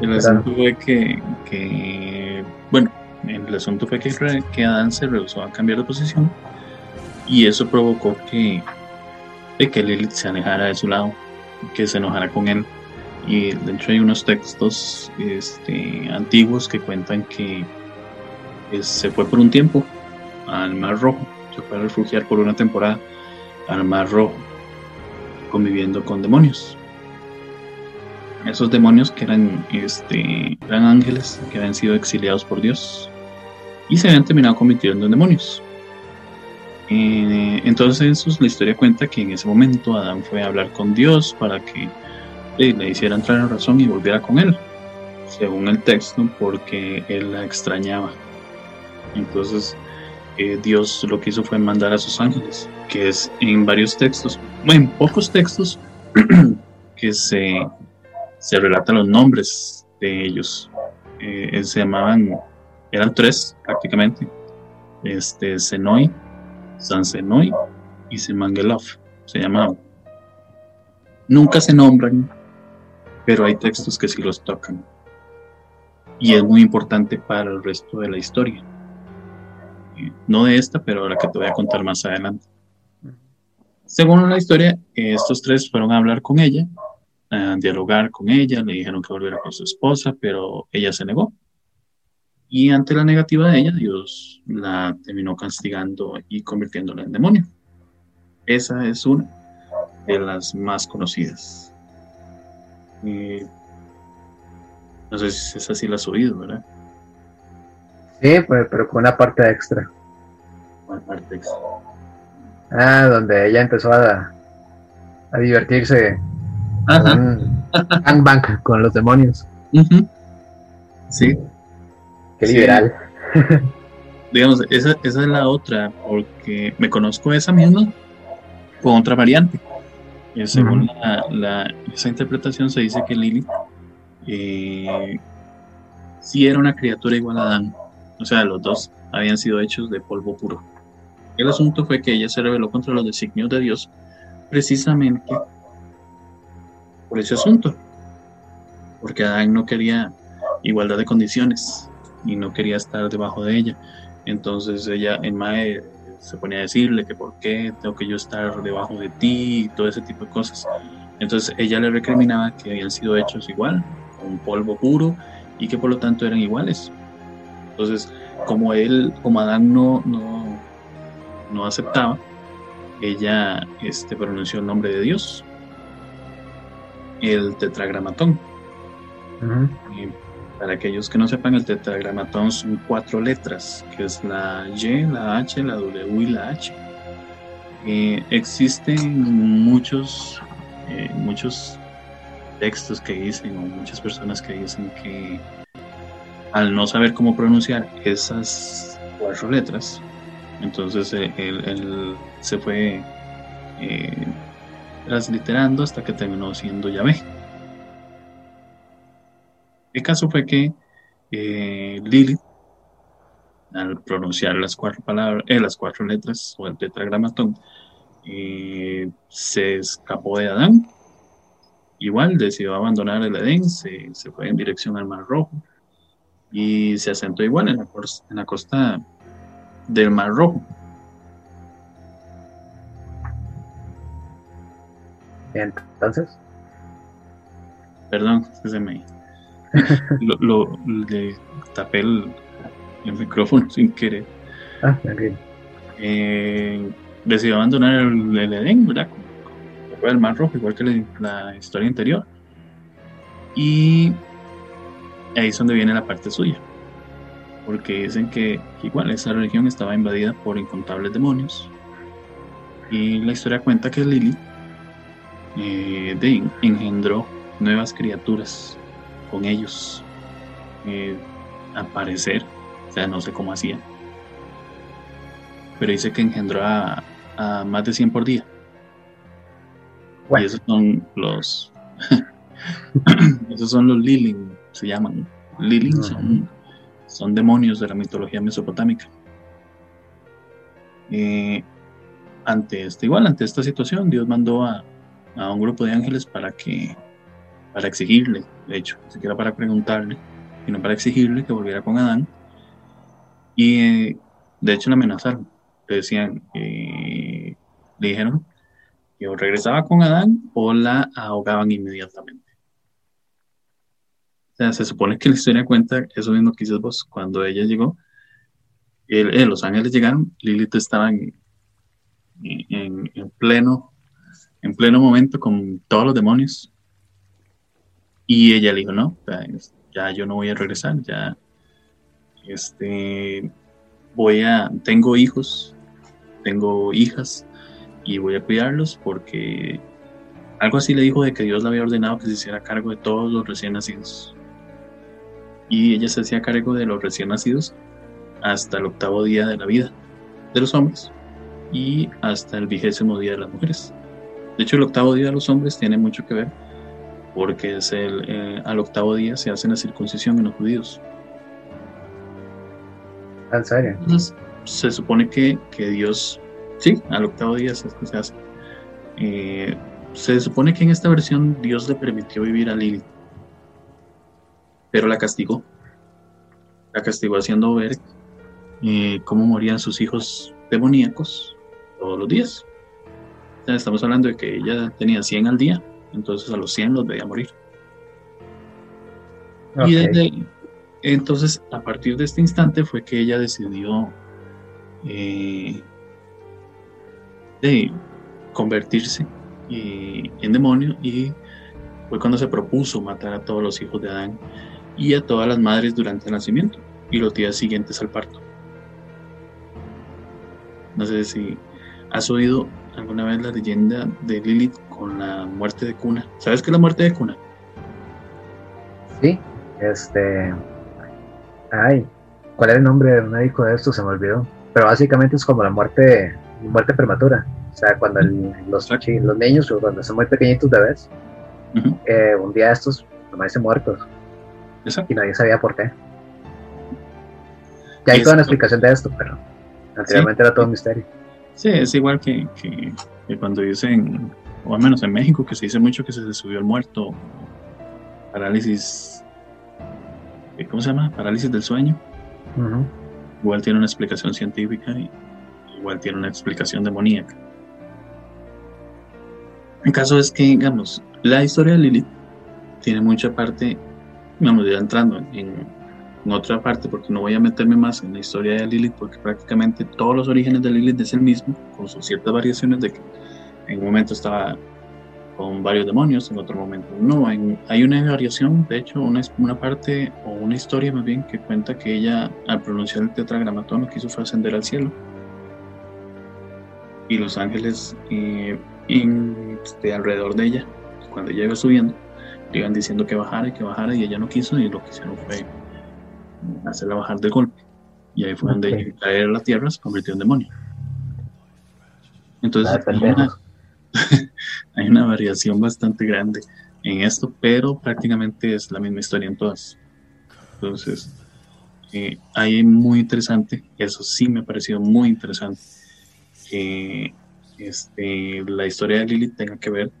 el asunto fue que, que, bueno, el asunto fue que, que Adán se rehusó a cambiar de posición y eso provocó que, que Lilith se alejara de su lado, que se enojara con él y de hecho hay unos textos este, antiguos que cuentan que se fue por un tiempo al Mar Rojo, se fue a refugiar por una temporada al Mar Rojo, conviviendo con demonios. Esos demonios que eran, este, eran ángeles que habían sido exiliados por Dios y se habían terminado convirtiendo en demonios. Eh, entonces la historia cuenta que en ese momento Adán fue a hablar con Dios para que le hiciera entrar en razón y volviera con él, según el texto, porque él la extrañaba. Entonces, eh, Dios lo que hizo fue mandar a sus ángeles, que es en varios textos, en pocos textos, [clears throat] que se, se relatan los nombres de ellos. Eh, se llamaban eran tres prácticamente, este, Senoi, San Senoi y Semangelov, se llamaban. Nunca se nombran, pero hay textos que sí los tocan. Y es muy importante para el resto de la historia. No de esta, pero la que te voy a contar más adelante. Según la historia, estos tres fueron a hablar con ella, a dialogar con ella, le dijeron que volviera con su esposa, pero ella se negó. Y ante la negativa de ella, Dios la terminó castigando y convirtiéndola en demonio. Esa es una de las más conocidas. No sé si esa sí la has oído, ¿verdad? Sí, pero, pero con una parte extra. Una parte extra. Ah, donde ella empezó a, a divertirse en bank con los demonios. Sí. Qué liberal. [laughs] Digamos, esa, esa es la otra, porque me conozco esa misma con otra variante. Según la, esa interpretación se dice que Lili eh, sí era una criatura igual a Adán. O sea, los dos habían sido hechos de polvo puro. El asunto fue que ella se rebeló contra los designios de Dios precisamente por ese asunto. Porque Adán no quería igualdad de condiciones y no quería estar debajo de ella. Entonces ella, en Mae, se ponía a decirle que por qué tengo que yo estar debajo de ti y todo ese tipo de cosas. Entonces ella le recriminaba que habían sido hechos igual, con polvo puro y que por lo tanto eran iguales. Entonces, como él, como Adán no, no, no aceptaba, ella este, pronunció el nombre de Dios, el tetragramatón. Para aquellos que no sepan, el tetragramatón son cuatro letras, que es la Y, la H, la W y la H. Eh, existen muchos, eh, muchos textos que dicen, o muchas personas que dicen que al no saber cómo pronunciar esas cuatro letras, entonces eh, él, se fue transliterando hasta que terminó siendo Yahvé. El caso fue que eh, Lili, al pronunciar las cuatro palabras, eh, las cuatro letras o el tetragramatón, se escapó de Adán. Igual decidió abandonar el Edén, se, se fue en dirección al Mar Rojo y se asentó igual en la, en la costa del Mar Rojo. Entonces. Perdón, se me. [laughs] lo, lo, le tapé el, micrófono sin querer. Ah, ok. Eh, decidió abandonar el, Edén, ¿verdad? El Mar Rojo, igual que la historia anterior. Y ahí es donde viene la parte suya. Porque dicen que, igual esa religión estaba invadida por incontables demonios. Y la historia cuenta que Lili eh, de, engendró nuevas criaturas con ellos. Eh, aparecer, o sea, no sé cómo hacía. Pero dice que engendró a, más de 100 por día. Y esos son los. [laughs] esos son los Lilin, se llaman. Lilin son, son demonios de la mitología mesopotámica. Eh, ante este, igual, ante esta situación, Dios mandó a, a un grupo de ángeles para que, para exigirle, de hecho, ni siquiera para preguntarle, sino para exigirle que volviera con Adán. Y eh, de hecho le amenazaron, le decían, eh, le dijeron que o regresaba con Adán o la ahogaban inmediatamente. O sea, se supone que la historia cuenta eso mismo que dices vos, cuando ella llegó, eh, los ángeles llegaron, Lilith estaba en, en pleno en pleno momento con todos los demonios. Y ella le dijo, no, ya yo no voy a regresar, ya este voy a, tengo hijos, tengo hijas y voy a cuidarlos porque algo así le dijo de que Dios le había ordenado que se hiciera cargo de todos los recién nacidos. Y ella se hacía cargo de los recién nacidos hasta el octavo día de la vida de los hombres y hasta el vigésimo día de las mujeres. De hecho, el octavo día de los hombres tiene mucho que ver porque es el, eh, al octavo día se hace la circuncisión en los judíos. ¿En serio? Entonces, se supone que, que Dios, sí, al octavo día es que se hace. Eh, se supone que en esta versión Dios le permitió vivir a Lilith, pero la castigó. La castigó haciendo ver eh, cómo morían sus hijos demoníacos todos los días. estamos hablando de que ella tenía 100 al día, entonces a los 100 los veía morir. Y desde, entonces, a partir de este instante fue que ella decidió eh, de convertirse eh, en demonio y fue cuando se propuso matar a todos los hijos de Adán y a todas las madres durante el nacimiento y los días siguientes al parto. No sé si has oído alguna vez la leyenda de Lilith con la muerte de cuna. ¿Sabes qué es la muerte de cuna? Sí, este. Ay, ¿cuál era el nombre del médico de esto? Se me olvidó. Pero básicamente es como la muerte, muerte prematura. O sea, cuando los, los niños, cuando son muy pequeñitos bebés, eh, un día estos amanecen muertos. Y nadie sabía por qué. Ya hay toda una explicación de esto, pero anteriormente era todo un misterio. Sí, es igual que, cuando dicen, o al menos en México, que se dice mucho que se subió el muerto, parálisis, eh, ¿cómo se llama? Parálisis del sueño. Igual tiene una explicación científica y igual tiene una explicación demoníaca. El caso es que, digamos, la historia de Lilith tiene mucha parte, vamos, ya entrando en, otra parte, porque no voy a meterme más en la historia de Lilith, porque prácticamente todos los orígenes de Lilith es el mismo, con sus ciertas variaciones de que en un momento estaba con varios demonios, en otro momento no. hay una variación, de hecho, una, una parte o una historia más bien que cuenta que ella, al pronunciar el tetragramatón, lo que hizo fue ascender al cielo. Y los ángeles eh, de alrededor de ella, cuando ella iba subiendo, le iban diciendo que bajara y que bajara y ella no quiso y lo que hicieron fue hacerla bajar de golpe. Y ahí fue donde ella caer a la tierra, se convirtió en demonio. Entonces una, [laughs] hay una variación bastante grande en esto, pero prácticamente es la misma historia en todas. Entonces, eh, ahí muy interesante, eso sí me ha parecido muy interesante, que este, la historia de Lilith tenga que ver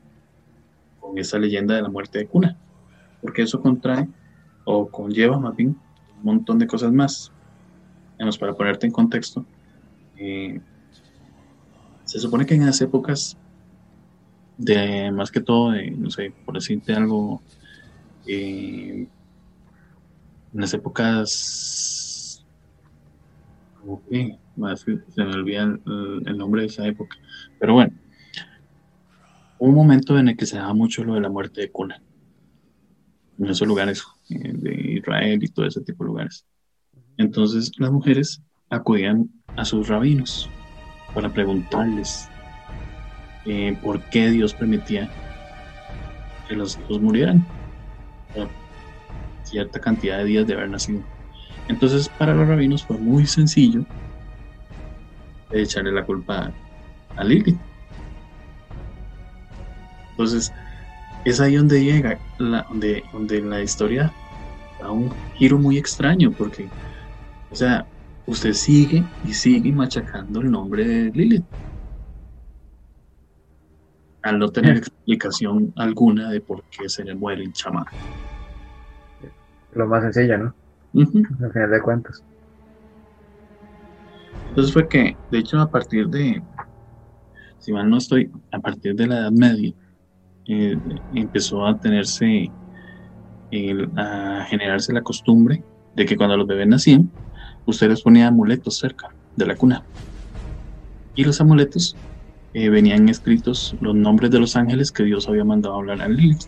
con esa leyenda de la muerte de Cuna, porque eso contrae o conlleva más bien un montón de cosas más. para ponerte en contexto, eh, se supone que en esas épocas, de más que todo, no sé, por decirte algo, eh, en las épocas, que, se me olvida el, nombre de esa época, pero bueno, un momento en el que se daba mucho lo de la muerte de cuna, en esos lugares eh, de Israel y todo ese tipo de lugares. Entonces las mujeres acudían a sus rabinos para preguntarles eh, por qué Dios permitía que los hijos murieran por cierta cantidad de días de haber nacido. Entonces para los rabinos fue muy sencillo echarle la culpa a Lilith. Entonces, es ahí donde llega, donde, donde la historia da un giro muy extraño, porque, o sea, usted sigue y sigue machacando el nombre de Lilith. Al no tener explicación alguna de por qué se le muere el chamán. Lo más sencillo, ¿no? Al final de cuentas. Entonces fue que, de hecho, a partir de, si mal no estoy, a partir de la Edad Media, eh, empezó a tenerse, a generarse la costumbre de que cuando los bebés nacían, usted les ponía amuletos cerca de la cuna. Y los amuletos eh, venían escritos los nombres de los ángeles que Dios había mandado hablar a Lilith.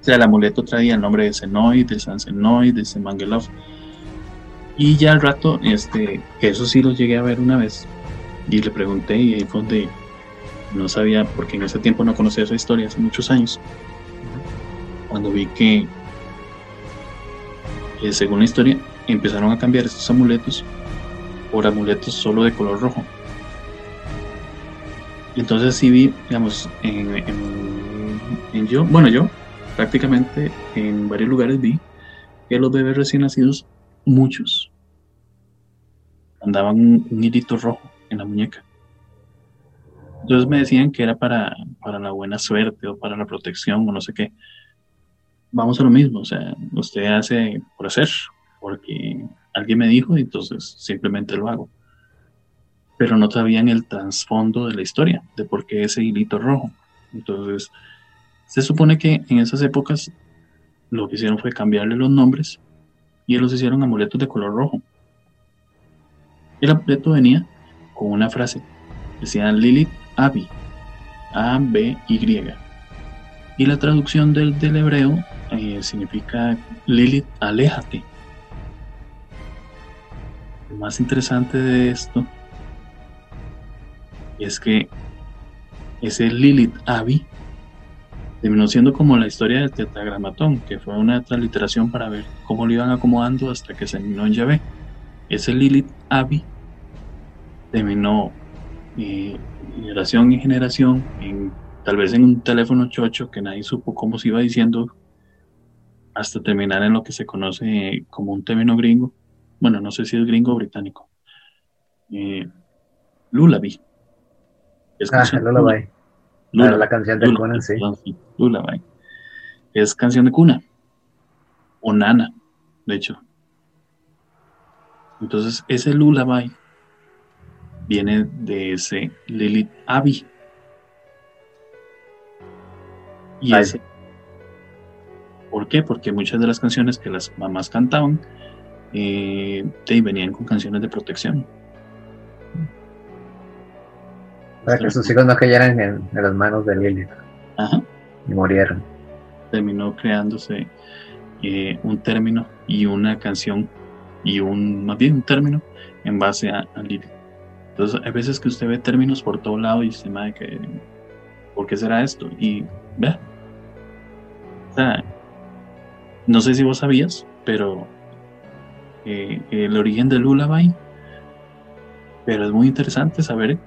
O sea, el amuleto traía el nombre de Zenoid, de San Zenoid, de Semangelov. Y ya al rato, este, eso sí lo llegué a ver una vez. Y le pregunté y ahí fue donde no sabía, porque en ese tiempo no conocía esa historia, hace muchos años. Cuando vi que, según la historia, empezaron a cambiar estos amuletos por amuletos solo de color rojo. Entonces sí vi, digamos, en, yo, bueno, yo prácticamente en varios lugares vi que los bebés recién nacidos, muchos, andaban un, un hilito rojo en la muñeca. Entonces me decían que era para, para la buena suerte o para la protección o no sé qué. Vamos a lo mismo, o sea, usted hace por hacer, porque alguien me dijo y entonces simplemente lo hago. Pero no sabían el trasfondo de la historia, de por qué ese hilito rojo. Entonces, se supone que en esas épocas lo que hicieron fue cambiarle los nombres y los hicieron amuletos de color rojo. El amuleto venía con una frase, decía Lilith Abi, A-B-Y. Y la traducción del, del hebreo eh, significa Lilith, aléjate. Lo más interesante de esto es que ese Lilith Abi terminó siendo como la historia del tetragramatón, que fue una transliteración para ver cómo lo iban acomodando hasta que se terminó en Yahvé. Ese Lilith Abi terminó eh, generación en generación, en, tal vez en un teléfono chocho que nadie supo cómo se iba diciendo, hasta terminar en lo que se conoce como un término gringo. Bueno, no sé si es gringo o británico. Eh, Lullaby. Es ah, Lullaby. Lullaby. la canción de Cuna, sí. Lullaby. Es canción de cuna. O nana, de hecho. Entonces, ese Lullaby viene de ese Lilith Abby. Y ese, ¿Por qué? Porque muchas de las canciones que las mamás cantaban eh, venían con canciones de protección. Para que sus hijos no cayeran en, las manos de Lilith. Ajá. Y murieron. Terminó creándose eh, un término y una canción y un, más bien un término en base a Lilith. Entonces, hay veces que usted ve términos por todo lado y se me que, ¿por qué será esto? Y vea, o sea, no sé si vos sabías, pero eh, el origen del lullaby, pero es muy interesante saber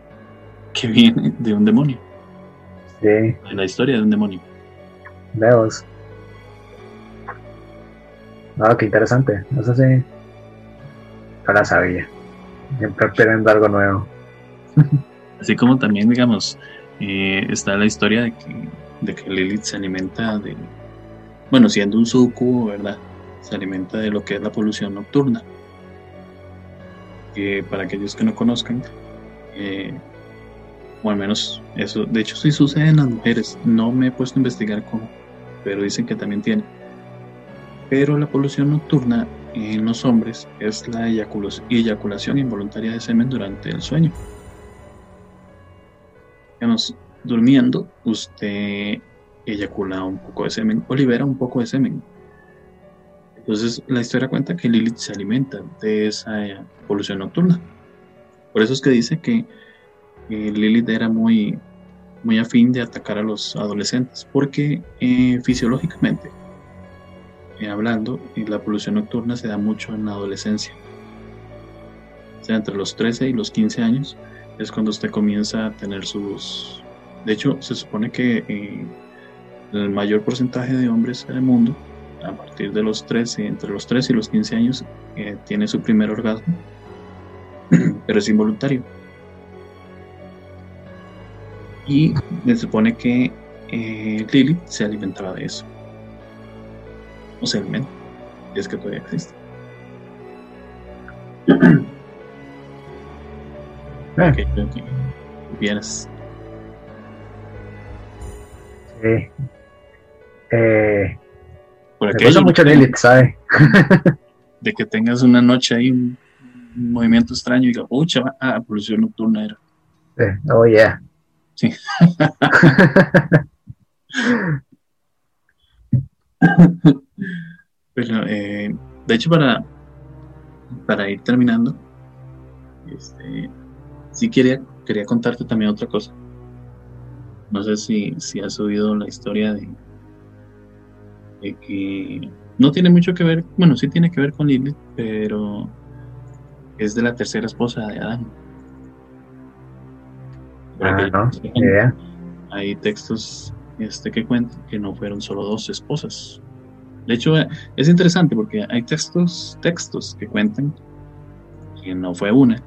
que viene de un demonio. Sí. De la historia de un demonio. Veos. Ah, qué interesante. Sé si. No la sabía. Siempre esperando algo nuevo. [laughs] Así como también, digamos, eh, está la historia de que, de que Lilith se alimenta de, bueno, siendo un sucubo, ¿verdad? Se alimenta de lo que es la polución nocturna. Que para aquellos que no conozcan, eh, o al menos eso, de hecho sí sucede en las mujeres, no me he puesto a investigar cómo, pero dicen que también tiene. Pero la polución nocturna en los hombres es la eyaculación involuntaria de semen durante el sueño. Digamos, durmiendo, usted eyacula un poco de semen o libera un poco de semen. Entonces, la historia cuenta que Lilith se alimenta de esa polución nocturna. Por eso es que dice que Lilith era muy, muy afín de atacar a los adolescentes, porque eh, fisiológicamente eh, hablando, y la polución nocturna se da mucho en la adolescencia. O sea, entre los 13 y los 15 años es cuando usted comienza a tener sus... De hecho, se supone que eh, el mayor porcentaje de hombres en el mundo, a partir de los 13, entre los 13 y los 15 años, eh, tiene su primer orgasmo, [clears throat] pero es involuntario. Y se supone que eh, Lilith se alimentaba de eso o se alimenta, y es que todavía existe. Ah. [clears throat] Ok, ok. Vienes. Sí. Eh, Por aquello, mucho Lilith, ¿sabe? de que tengas una noche ahí, un, movimiento extraño y diga, pucha, ah, polución nocturna era. Sí. Oh, yeah. Sí. [laughs] Pero, eh, de hecho, para, para ir terminando, este, sí quería, quería contarte también otra cosa. No sé si, si has oído la historia de, de que no tiene mucho que ver, bueno, sí tiene que ver con Lilith, pero es de la tercera esposa de Adán. Ah, Hay textos este, que cuentan que no fueron solo dos esposas. De hecho, es interesante porque hay textos, textos que cuentan que no fue una,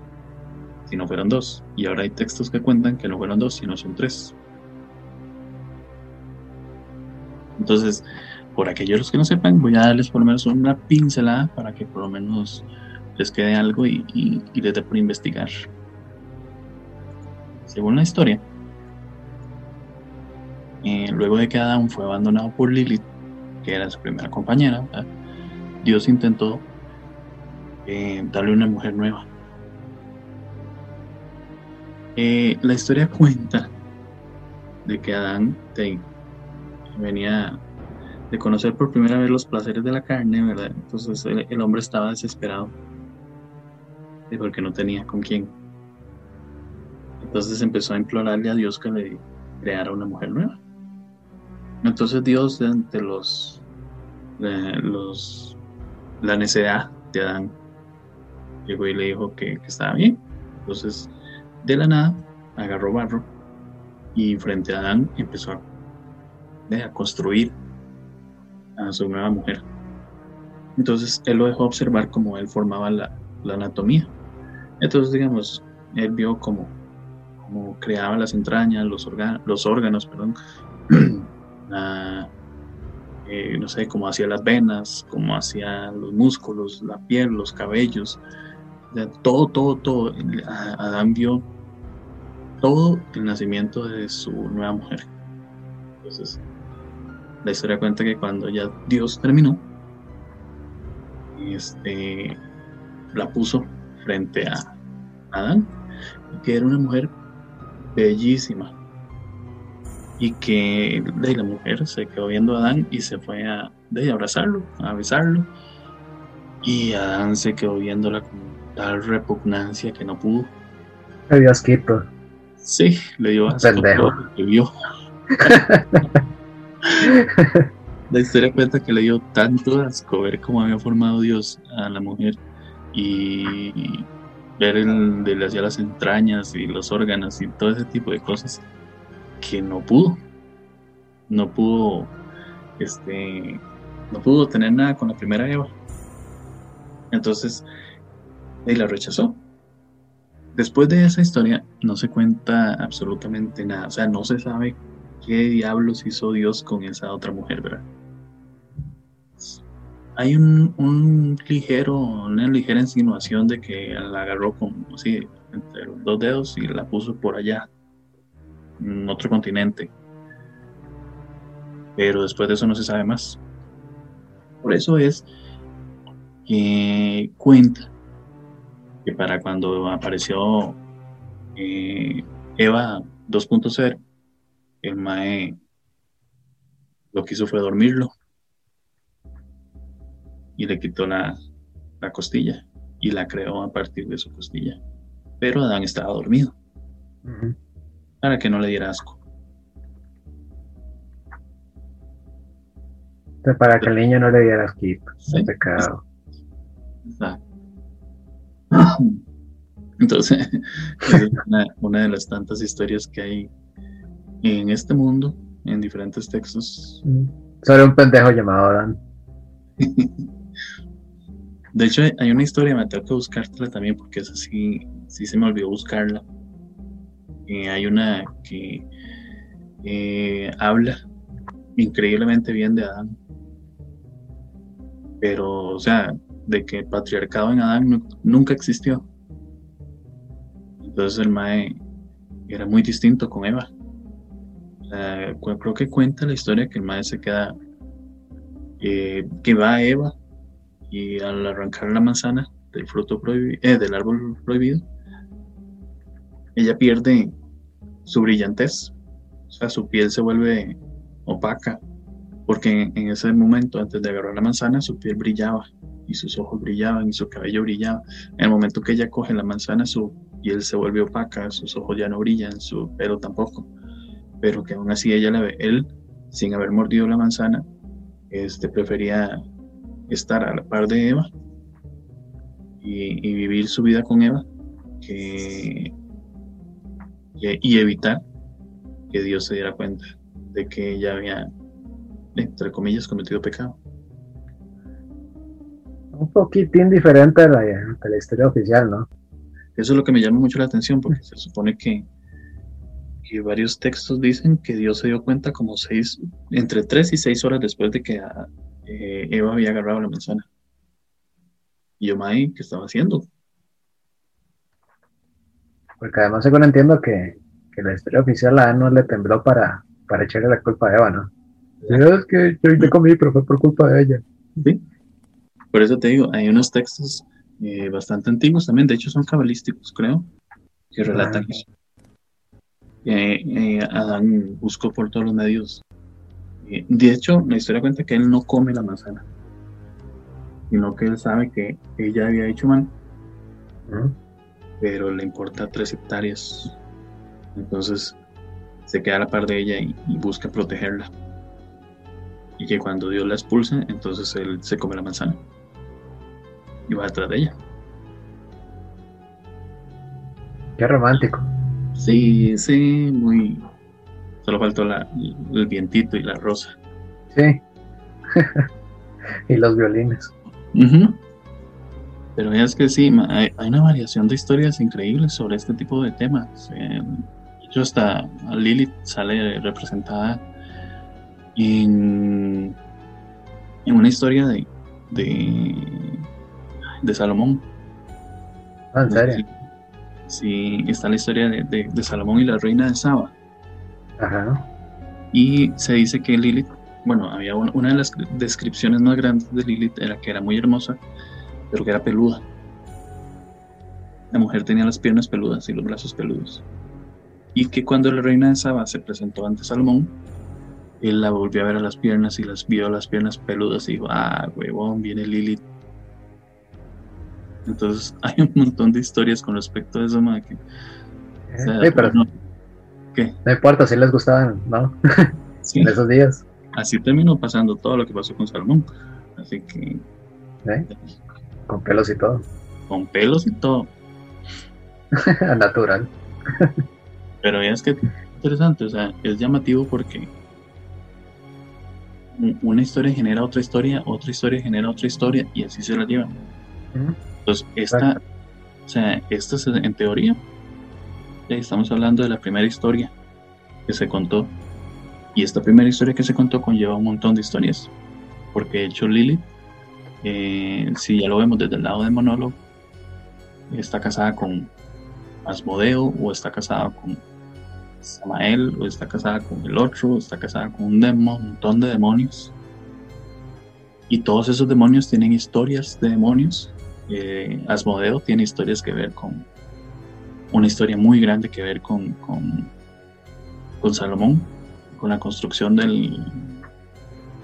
sino fueron dos. Y ahora hay textos que cuentan que no fueron dos, sino son tres. Entonces, por aquellos que no sepan, voy a darles por lo menos una pincelada para que por lo menos les quede algo y, les dé por investigar. Según la historia, eh, luego de que Adán fue abandonado por Lilith, que era su primera compañera, Dios intentó eh, darle una mujer nueva. Eh, la historia [laughs] cuenta de que Adán venía de conocer por primera vez los placeres de la carne, ¿verdad? Entonces el, hombre estaba desesperado porque no tenía con quién. Entonces empezó a implorarle a Dios que le creara una mujer nueva. Entonces Dios, ante los, los la necedad de Adán, llegó y le dijo que, estaba bien. Entonces, de la nada, agarró barro y frente a Adán empezó a, construir a su nueva mujer. Entonces él lo dejó observar cómo él formaba la, anatomía. Entonces, digamos, él vio cómo, cómo creaba las entrañas, los, los órganos, perdón, [clears throat] eh, no sé, cómo hacía las venas, cómo hacía los músculos, la piel, los cabellos, todo, todo, todo. Adán vio todo el nacimiento de su nueva mujer. Entonces, la historia cuenta que cuando ya Dios terminó, este, la puso frente a Adán, que era una mujer bellísima. Y que de la mujer se quedó viendo a Adán y se fue a de abrazarlo, a besarlo. Y Adán se quedó viéndola con tal repugnancia que no pudo. Le dio asquito. Sí, le dio asco. Le vio. [laughs] La historia cuenta que le dio tanto asco ver cómo había formado Dios a la mujer y ver el de le hacía las entrañas y los órganos y todo ese tipo de cosas que no pudo. No pudo, este, no pudo tener nada con la primera Eva. Entonces, él la rechazó. Después de esa historia no se cuenta absolutamente nada, o sea, no se sabe qué diablos hizo Dios con esa otra mujer, ¿verdad? Hay un, ligero, una ligera insinuación de que la agarró con, así, entre los dos dedos y la puso por allá, en otro continente. Pero después de eso no se sabe más. Por eso es que cuenta que para cuando apareció eh, Eva 2.0, el Mae lo que hizo fue dormirlo y le quitó la, costilla y la creó a partir de su costilla. Pero Adán estaba dormido para que no le diera asco. Para que el niño no le diera asquito. pecado. [clears throat] Entonces, [laughs] es una de las tantas historias que hay en este mundo, en diferentes textos. Sobre un pendejo llamado Adán. [laughs] De hecho, hay una historia, me tengo que buscártela también porque esa sí, sí se me olvidó buscarla. Eh, hay una que eh, habla increíblemente bien de Adán. Pero, o sea, de que el patriarcado en Adán nunca existió. Entonces el Mae era muy distinto con Eva creo que cuenta la historia que el maestro se queda, eh, que va a Eva y al arrancar la manzana del fruto prohibido, eh, del árbol prohibido, ella pierde su brillantez, o sea, su piel se vuelve opaca, porque en, ese momento, antes de agarrar la manzana, su piel brillaba y sus ojos brillaban y su cabello brillaba. En el momento que ella coge la manzana, su piel se vuelve opaca, sus ojos ya no brillan, su pelo tampoco pero que aún así ella la ve, él, sin haber mordido la manzana, este, prefería estar a la par de Eva y, vivir su vida con Eva que, y evitar que Dios se diera cuenta de que ella había, entre comillas, cometido pecado. Un poquitín diferente a la, a la historia oficial, ¿no? Eso es lo que me llama mucho la atención, porque se supone que, que varios textos dicen que Dios se dio cuenta como seis, entre tres y seis horas después de que eh, Eva había agarrado la manzana. Y yo, May, ¿qué estaba haciendo? Porque además, según entiendo que, que la historia oficial a no le tembló para, para echarle la culpa a Eva, ¿no? es que yo, yo comí, pero fue por culpa de ella. Sí. Por eso te digo, hay unos textos eh, bastante antiguos también, de hecho son cabalísticos, creo, que relatan Ah. eso. Eh, eh, Adán buscó por todos los medios. De hecho, la historia cuenta que él no come la manzana, sino que él sabe que ella había hecho mal, pero le importa tres hectáreas. Entonces se queda a la par de ella y, y busca protegerla. Y que cuando Dios la expulsa, entonces él se come la manzana y va detrás de ella. Qué romántico. Sí, sí, muy. Solo faltó la, el vientito y la rosa. Sí. [laughs] y los violines. Ujú. Pero es que sí, hay, hay una variación de historias increíbles sobre este tipo de temas. Eh, hecho, hasta Lilith sale representada en, en una historia de, de, de Salomón. Ah, en serio. Sí, sí, está la historia de, de- de Salomón y la reina de Saba. Ajá. Y se dice que Lilith, bueno, había un- una de las descripciones más grandes de Lilith era que era muy hermosa, pero que era peluda. La mujer tenía las piernas peludas y los brazos peludos. Y que cuando la reina de Saba se presentó ante Salomón, él la volvió a ver a las piernas y las vio las piernas peludas y dijo, ah, huevón, viene Lilith. Entonces [laughs] hay un montón de historias con respecto a eso, ma, que, o sea, sí, pero no, ¿qué? no importa si les gustaban, ¿no? Sí. [laughs] En esos días. así terminó pasando todo lo que pasó con Salomón. Así que ¿eh? Con pelos y todo. con pelos y todo. [laughs] Natural. Pero ya es que interesante, o sea, es llamativo porque una historia genera otra historia, otra historia genera otra historia y así se la llevan. Ujú. Entonces, esta, o sea, esta es en teoría, estamos hablando de la primera historia que se contó. Y esta primera historia que se contó conlleva un montón de historias. Porque de hecho Lilith, eh, si ya lo vemos desde el lado del monólogo, está casada con Asmodeo, o está casada con Samael, o está casada con el otro, o está casada con un demo- montón de demonios. Y todos esos demonios tienen historias de demonios. Eh, Asmodeo tiene historias que ver con una historia muy grande que ver con, con, con Salomón, con la construcción del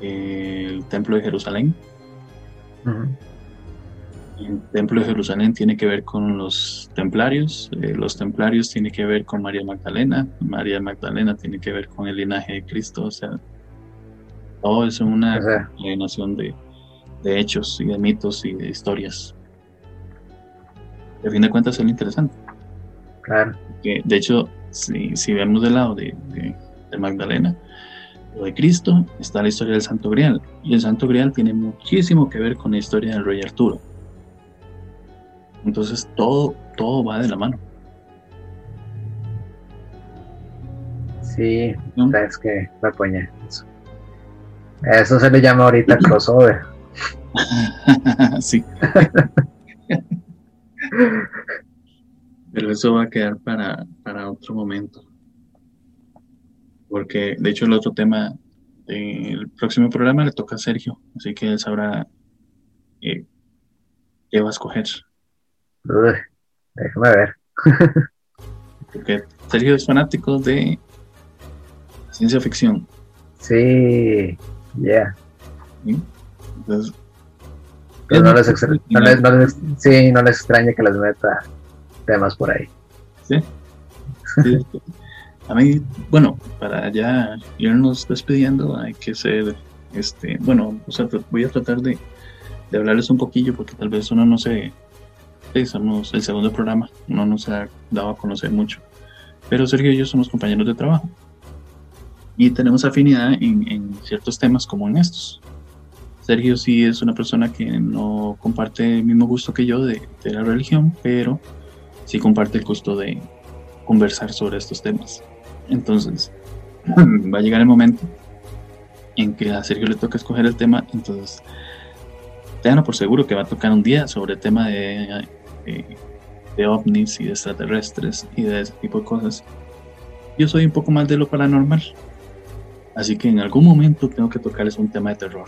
el templo de Jerusalén. El templo de Jerusalén tiene que ver con los templarios, eh, los templarios tiene que ver con María Magdalena, María Magdalena tiene que ver con el linaje de Cristo, o sea, todo es una O sea. combinación de, de hechos y de mitos y de historias. De fin de cuentas es lo interesante. Claro. que de hecho, si, si vemos del lado de, de- de Magdalena o de Cristo, está la historia del Santo Grial. Y el Santo Grial tiene muchísimo que ver con la historia del rey Arturo. Entonces todo, todo va de la mano. Sí, ¿no? es que me apoyé. Eso. Eso se le llama ahorita [clears throat] crossover. [laughs] sí. [laughs] Pero eso va a quedar para, para otro momento. Porque de hecho el otro tema del próximo programa le toca a Sergio, así que él sabrá eh, qué va a escoger. Uy, déjame ver. [laughs] Porque Sergio es fanático de ciencia ficción. Sí, yeah. ¿sí? Entonces, Pero no les, no les- no les- sí, no les extraña que les meta temas por ahí. Sí. A mí, bueno, para ya irnos despidiendo, hay que ser, este, bueno, o sea, voy a tratar de, de hablarles un poquillo porque tal vez uno no se, sí, somos el segundo programa, uno no se ha dado a conocer mucho. Pero Sergio y yo somos compañeros de trabajo y tenemos afinidad en, en ciertos temas como en estos. Sergio sí es una persona que no comparte el mismo gusto que yo de, de la religión, pero sí comparte el gusto de conversar sobre estos temas. Entonces, [clears throat] va a llegar el momento en que a Sergio le toca escoger el tema, entonces tengan por seguro que va a tocar un día sobre el tema de, de, ovnis y de extraterrestres y de ese tipo de cosas. Yo soy un poco más de lo paranormal, así que en algún momento tengo que tocarles un tema de terror.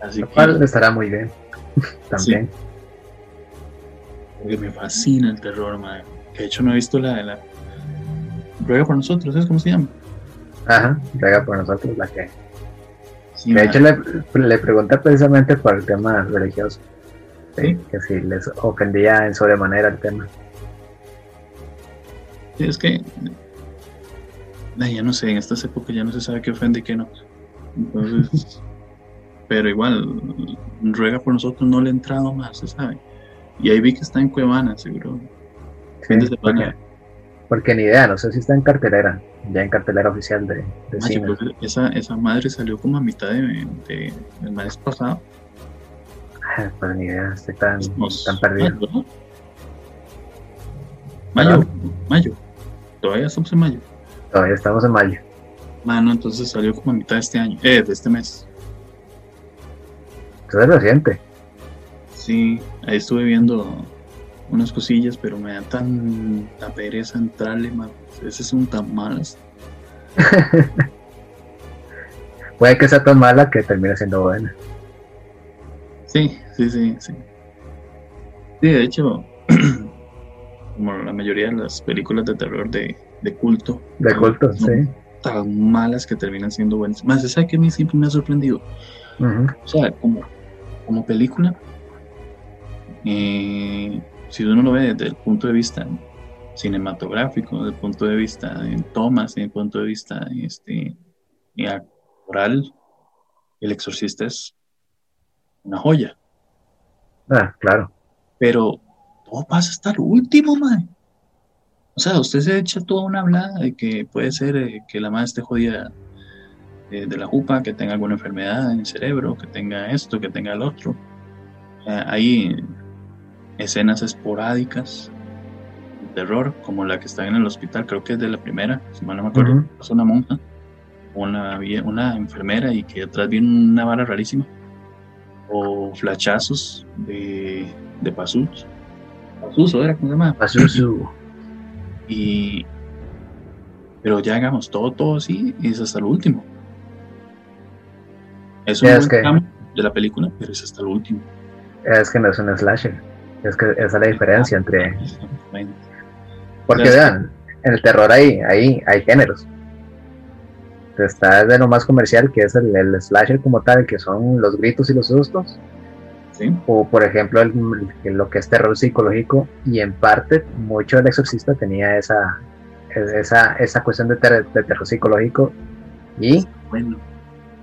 Así lo cual estará muy bien, [laughs] también. Porque me fascina el terror, madre. Que de hecho no he visto la, la Ruega por nosotros, ¿sabes cómo se llama? Ajá, Ruega por nosotros, la que de hecho, le, le, pregunté precisamente por el tema religioso. ¿Sí? Que si les ofendía en sobremanera el tema. es que. Ya no sé, en estas épocas ya no se sabe qué ofende y qué no. Entonces. [laughs] pero igual, ruega por nosotros, no le he entrado más, se sabe. Y ahí vi que está en Cuevana, seguro. Sí, porque ni idea, no sé si está en cartelera, ya en cartelera oficial de, de cine. esa, esa madre salió como a mitad de, del mes pasado. Ah, [laughs] pues ni idea, estoy tan, tan perdido. Mayo, mayo, todavía estamos en mayo. Todavía estamos en mayo. Mano, entonces salió como a mitad de este año, eh, de este mes. Eso es reciente. Sí, ahí estuve viendo unas cosillas, pero me da tan la pereza entrarle, man. Esas son tan malas. [laughs] Puede que sea tan mala que termine siendo buena. Sí, sí, sí, sí. Sí, de hecho, [clears throat] como la mayoría de las películas de terror de, de culto. De culto, sí. Tan malas que terminan siendo buenas. Más, ¿sabes que a mí siempre me ha sorprendido? O sea, como, como película, eh, si uno lo ve desde el punto de vista cinematográfico, desde el punto de vista en tomas, desde el punto de vista este, actoral, el exorcista es una joya. Ah, claro. Pero todo pasa hasta el último, man. O sea, usted se echa toda una hablada de que puede ser eh, que la madre esté jodida eh, de la jupa, que tenga alguna enfermedad en el cerebro, que tenga esto, que tenga el otro. ahí escenas esporádicas de terror, como la que está en el hospital, creo que es de la primera, si mal no me acuerdo, es una monja, una, una enfermera y que detrás viene una vara rarísima, o flachazos de, de Pazuzu, Pazuzu era como se llama, Pazuzu. [clears throat] Y, pero ya hagamos todo, todo así, y es hasta el último. Es un buen que... de la película, pero es hasta el último. Es que no es un slasher. Es que esa es la diferencia entre. Porque vean, en el terror hay, hay, hay géneros. Está de lo más comercial, que es el, slasher como tal, que son los gritos y los sustos. O por ejemplo, el, lo que es terror psicológico, y en parte, mucho del exorcista tenía esa, esa, esa cuestión de, terror psicológico. Y, bueno.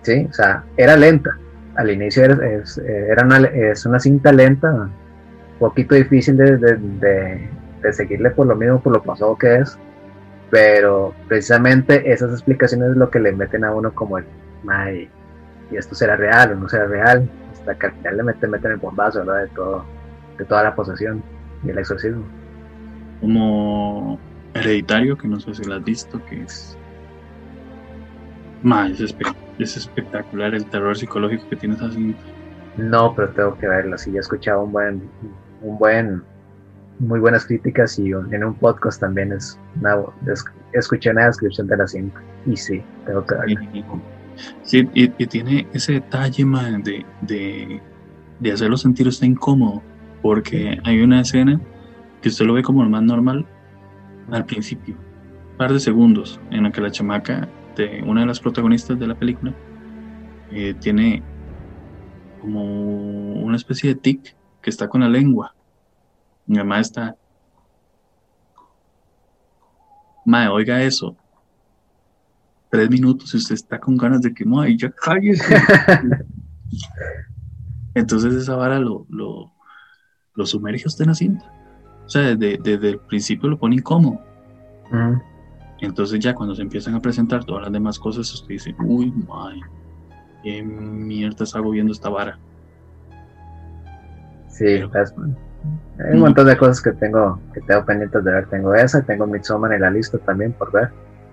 sí, o sea, era lenta. Al inicio era, es, era una, es una cinta lenta, poquito difícil de, de, seguirle por lo mismo, por lo pasado que es, pero precisamente esas explicaciones es lo que le meten a uno como el, y esto será real o no será real, hasta que al final le meten, meten el bombazo, De, todo, de toda la posesión y el exorcismo. Como hereditario, que no sé si lo has visto, que es... es, es espectacular el terror psicológico que tienes así. No, pero tengo que verlo. Sí, ya he escuchado un buen, un buen, muy buenas críticas y en un podcast también es una, escuché una descripción de la cinta y sí, tengo que. Sí, y, tiene ese detalle man, de, de, de, hacerlo sentir usted incómodo, porque hay una escena que usted lo ve como lo más normal al principio, un par de segundos, en la que la chamaca de una de las protagonistas de la película eh, tiene como una especie de tic que está con la lengua. Mi mamá está. Mae, oiga eso. Tres minutos y usted está con ganas de que, mae, ya cállese. [laughs] Entonces esa vara lo, lo, lo sumerge usted en la cinta. O sea, desde, el principio lo pone incómodo. Entonces ya cuando se empiezan a presentar todas las demás cosas, usted dice, uy, mae, ¿qué mierda hago viendo esta vara? Sí, pues, hay un montón de cosas que tengo que tengo pendientes de ver. Tengo esa, tengo Midsommar en la lista también por ver.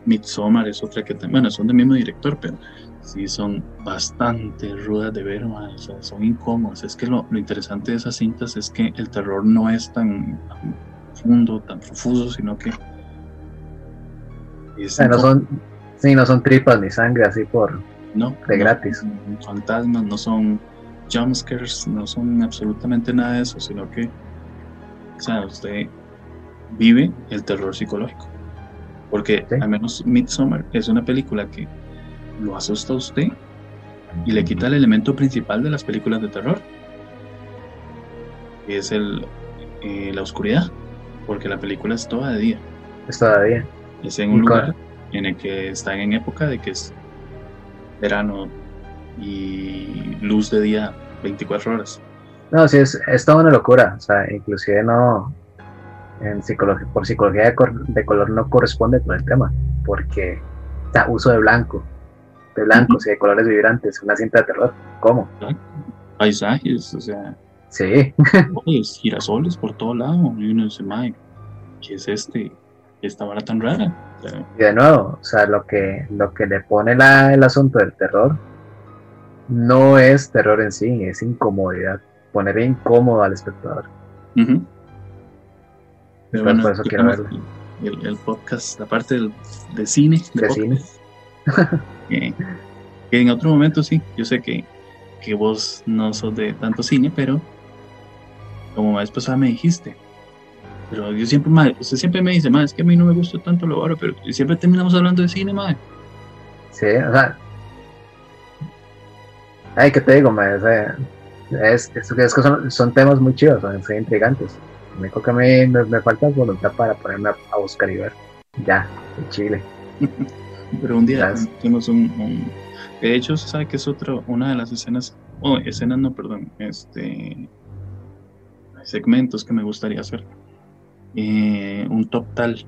Midsommar es otra que, bueno, son del mismo director, pero sí son bastante rudas de ver, o sea, son incómodas. Es que lo, interesante de esas cintas es que el terror no es tan, profundo, tan profuso, sino que... no son, sí, no son tripas ni sangre así por... No, de gratis. fantasmas, no son jumpscares, no son absolutamente nada de eso, sino que, o sea, usted vive el terror psicológico. Porque al menos Midsommar es una película que lo asusta a usted y le quita el elemento principal de las películas de terror, que es el, eh, la oscuridad, porque la película es toda de día. Es toda de día. Es en un lugar en el que están en época de que es verano y luz de día 24 horas. No, sí, es, es toda una locura. O sea, inclusive no, en psicología, por psicología de, color no corresponde con el tema, porque da uso de blanco, de blancos y de colores vibrantes, una cinta de terror. ¿Cómo? Paisajes, o sea. Sí. [laughs] girasoles por todo lado. Y uno dice, Mike, ¿qué es este? Esta vara tan rara. y de nuevo, o sea, lo que, lo que le pone la, el asunto del terror no es terror en sí, es incomodidad. Poner incómodo al espectador. Pero bueno, por eso quiero verlo. El, podcast, la parte del, de cine. De, cine. [laughs] que, en otro momento sí, yo sé que, que vos no sos de tanto cine, pero como vez pasada me dijiste, pero yo siempre, madre, usted siempre me dice, madre, es que a mí no me gusta tanto lo baro, pero siempre terminamos hablando de cine, madre. Sí, o sea, ay, ¿qué te digo? O sea, es, es, es que son, son, temas muy chidos, son, son intrigantes. Me que a mí me, falta voluntad para ponerme a, buscar y ver. Ya, en Chile. [laughs] Pero un día tenemos un, De hecho, se sabe que es otro, una de las escenas. Oh, escenas no, perdón. Este. Segmentos que me gustaría hacer. Eh, un top tal.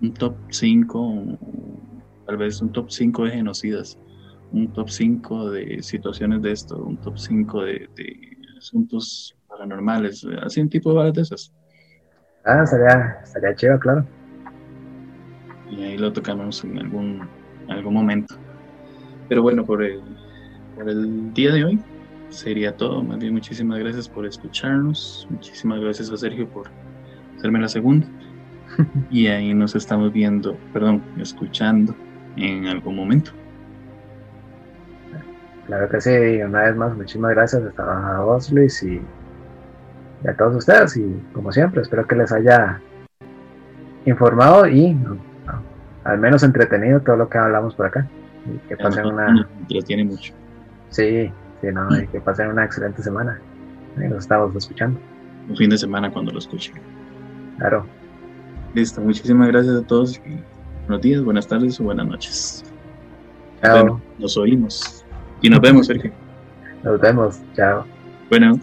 Un top 5. Tal vez un top 5 de genocidas. Un top 5 de situaciones de esto. Un top 5 de, de asuntos paranormales, así un tipo de balas de esas. Ah, estaría, estaría chido, claro. Y ahí lo tocamos en algún, algún momento. Pero bueno, por el, por el día de hoy sería todo. Más bien, muchísimas gracias por escucharnos. Muchísimas gracias a Sergio por hacerme la segunda. [laughs] y ahí nos estamos viendo, perdón, escuchando en algún momento. Claro que sí, una vez más, muchísimas gracias a vos, Luis, y a todos ustedes y como siempre espero que les haya informado y al menos entretenido todo lo que hablamos por acá y que pasen una tiene mucho. Sí sí no y que pasen una excelente semana. Nos estamos escuchando. Un fin de semana cuando lo escuchen. Claro. Listo muchísimas gracias a todos buenos días buenas tardes o buenas noches. Chao. Nos oímos y nos vemos Sergio. Nos vemos chao. Bueno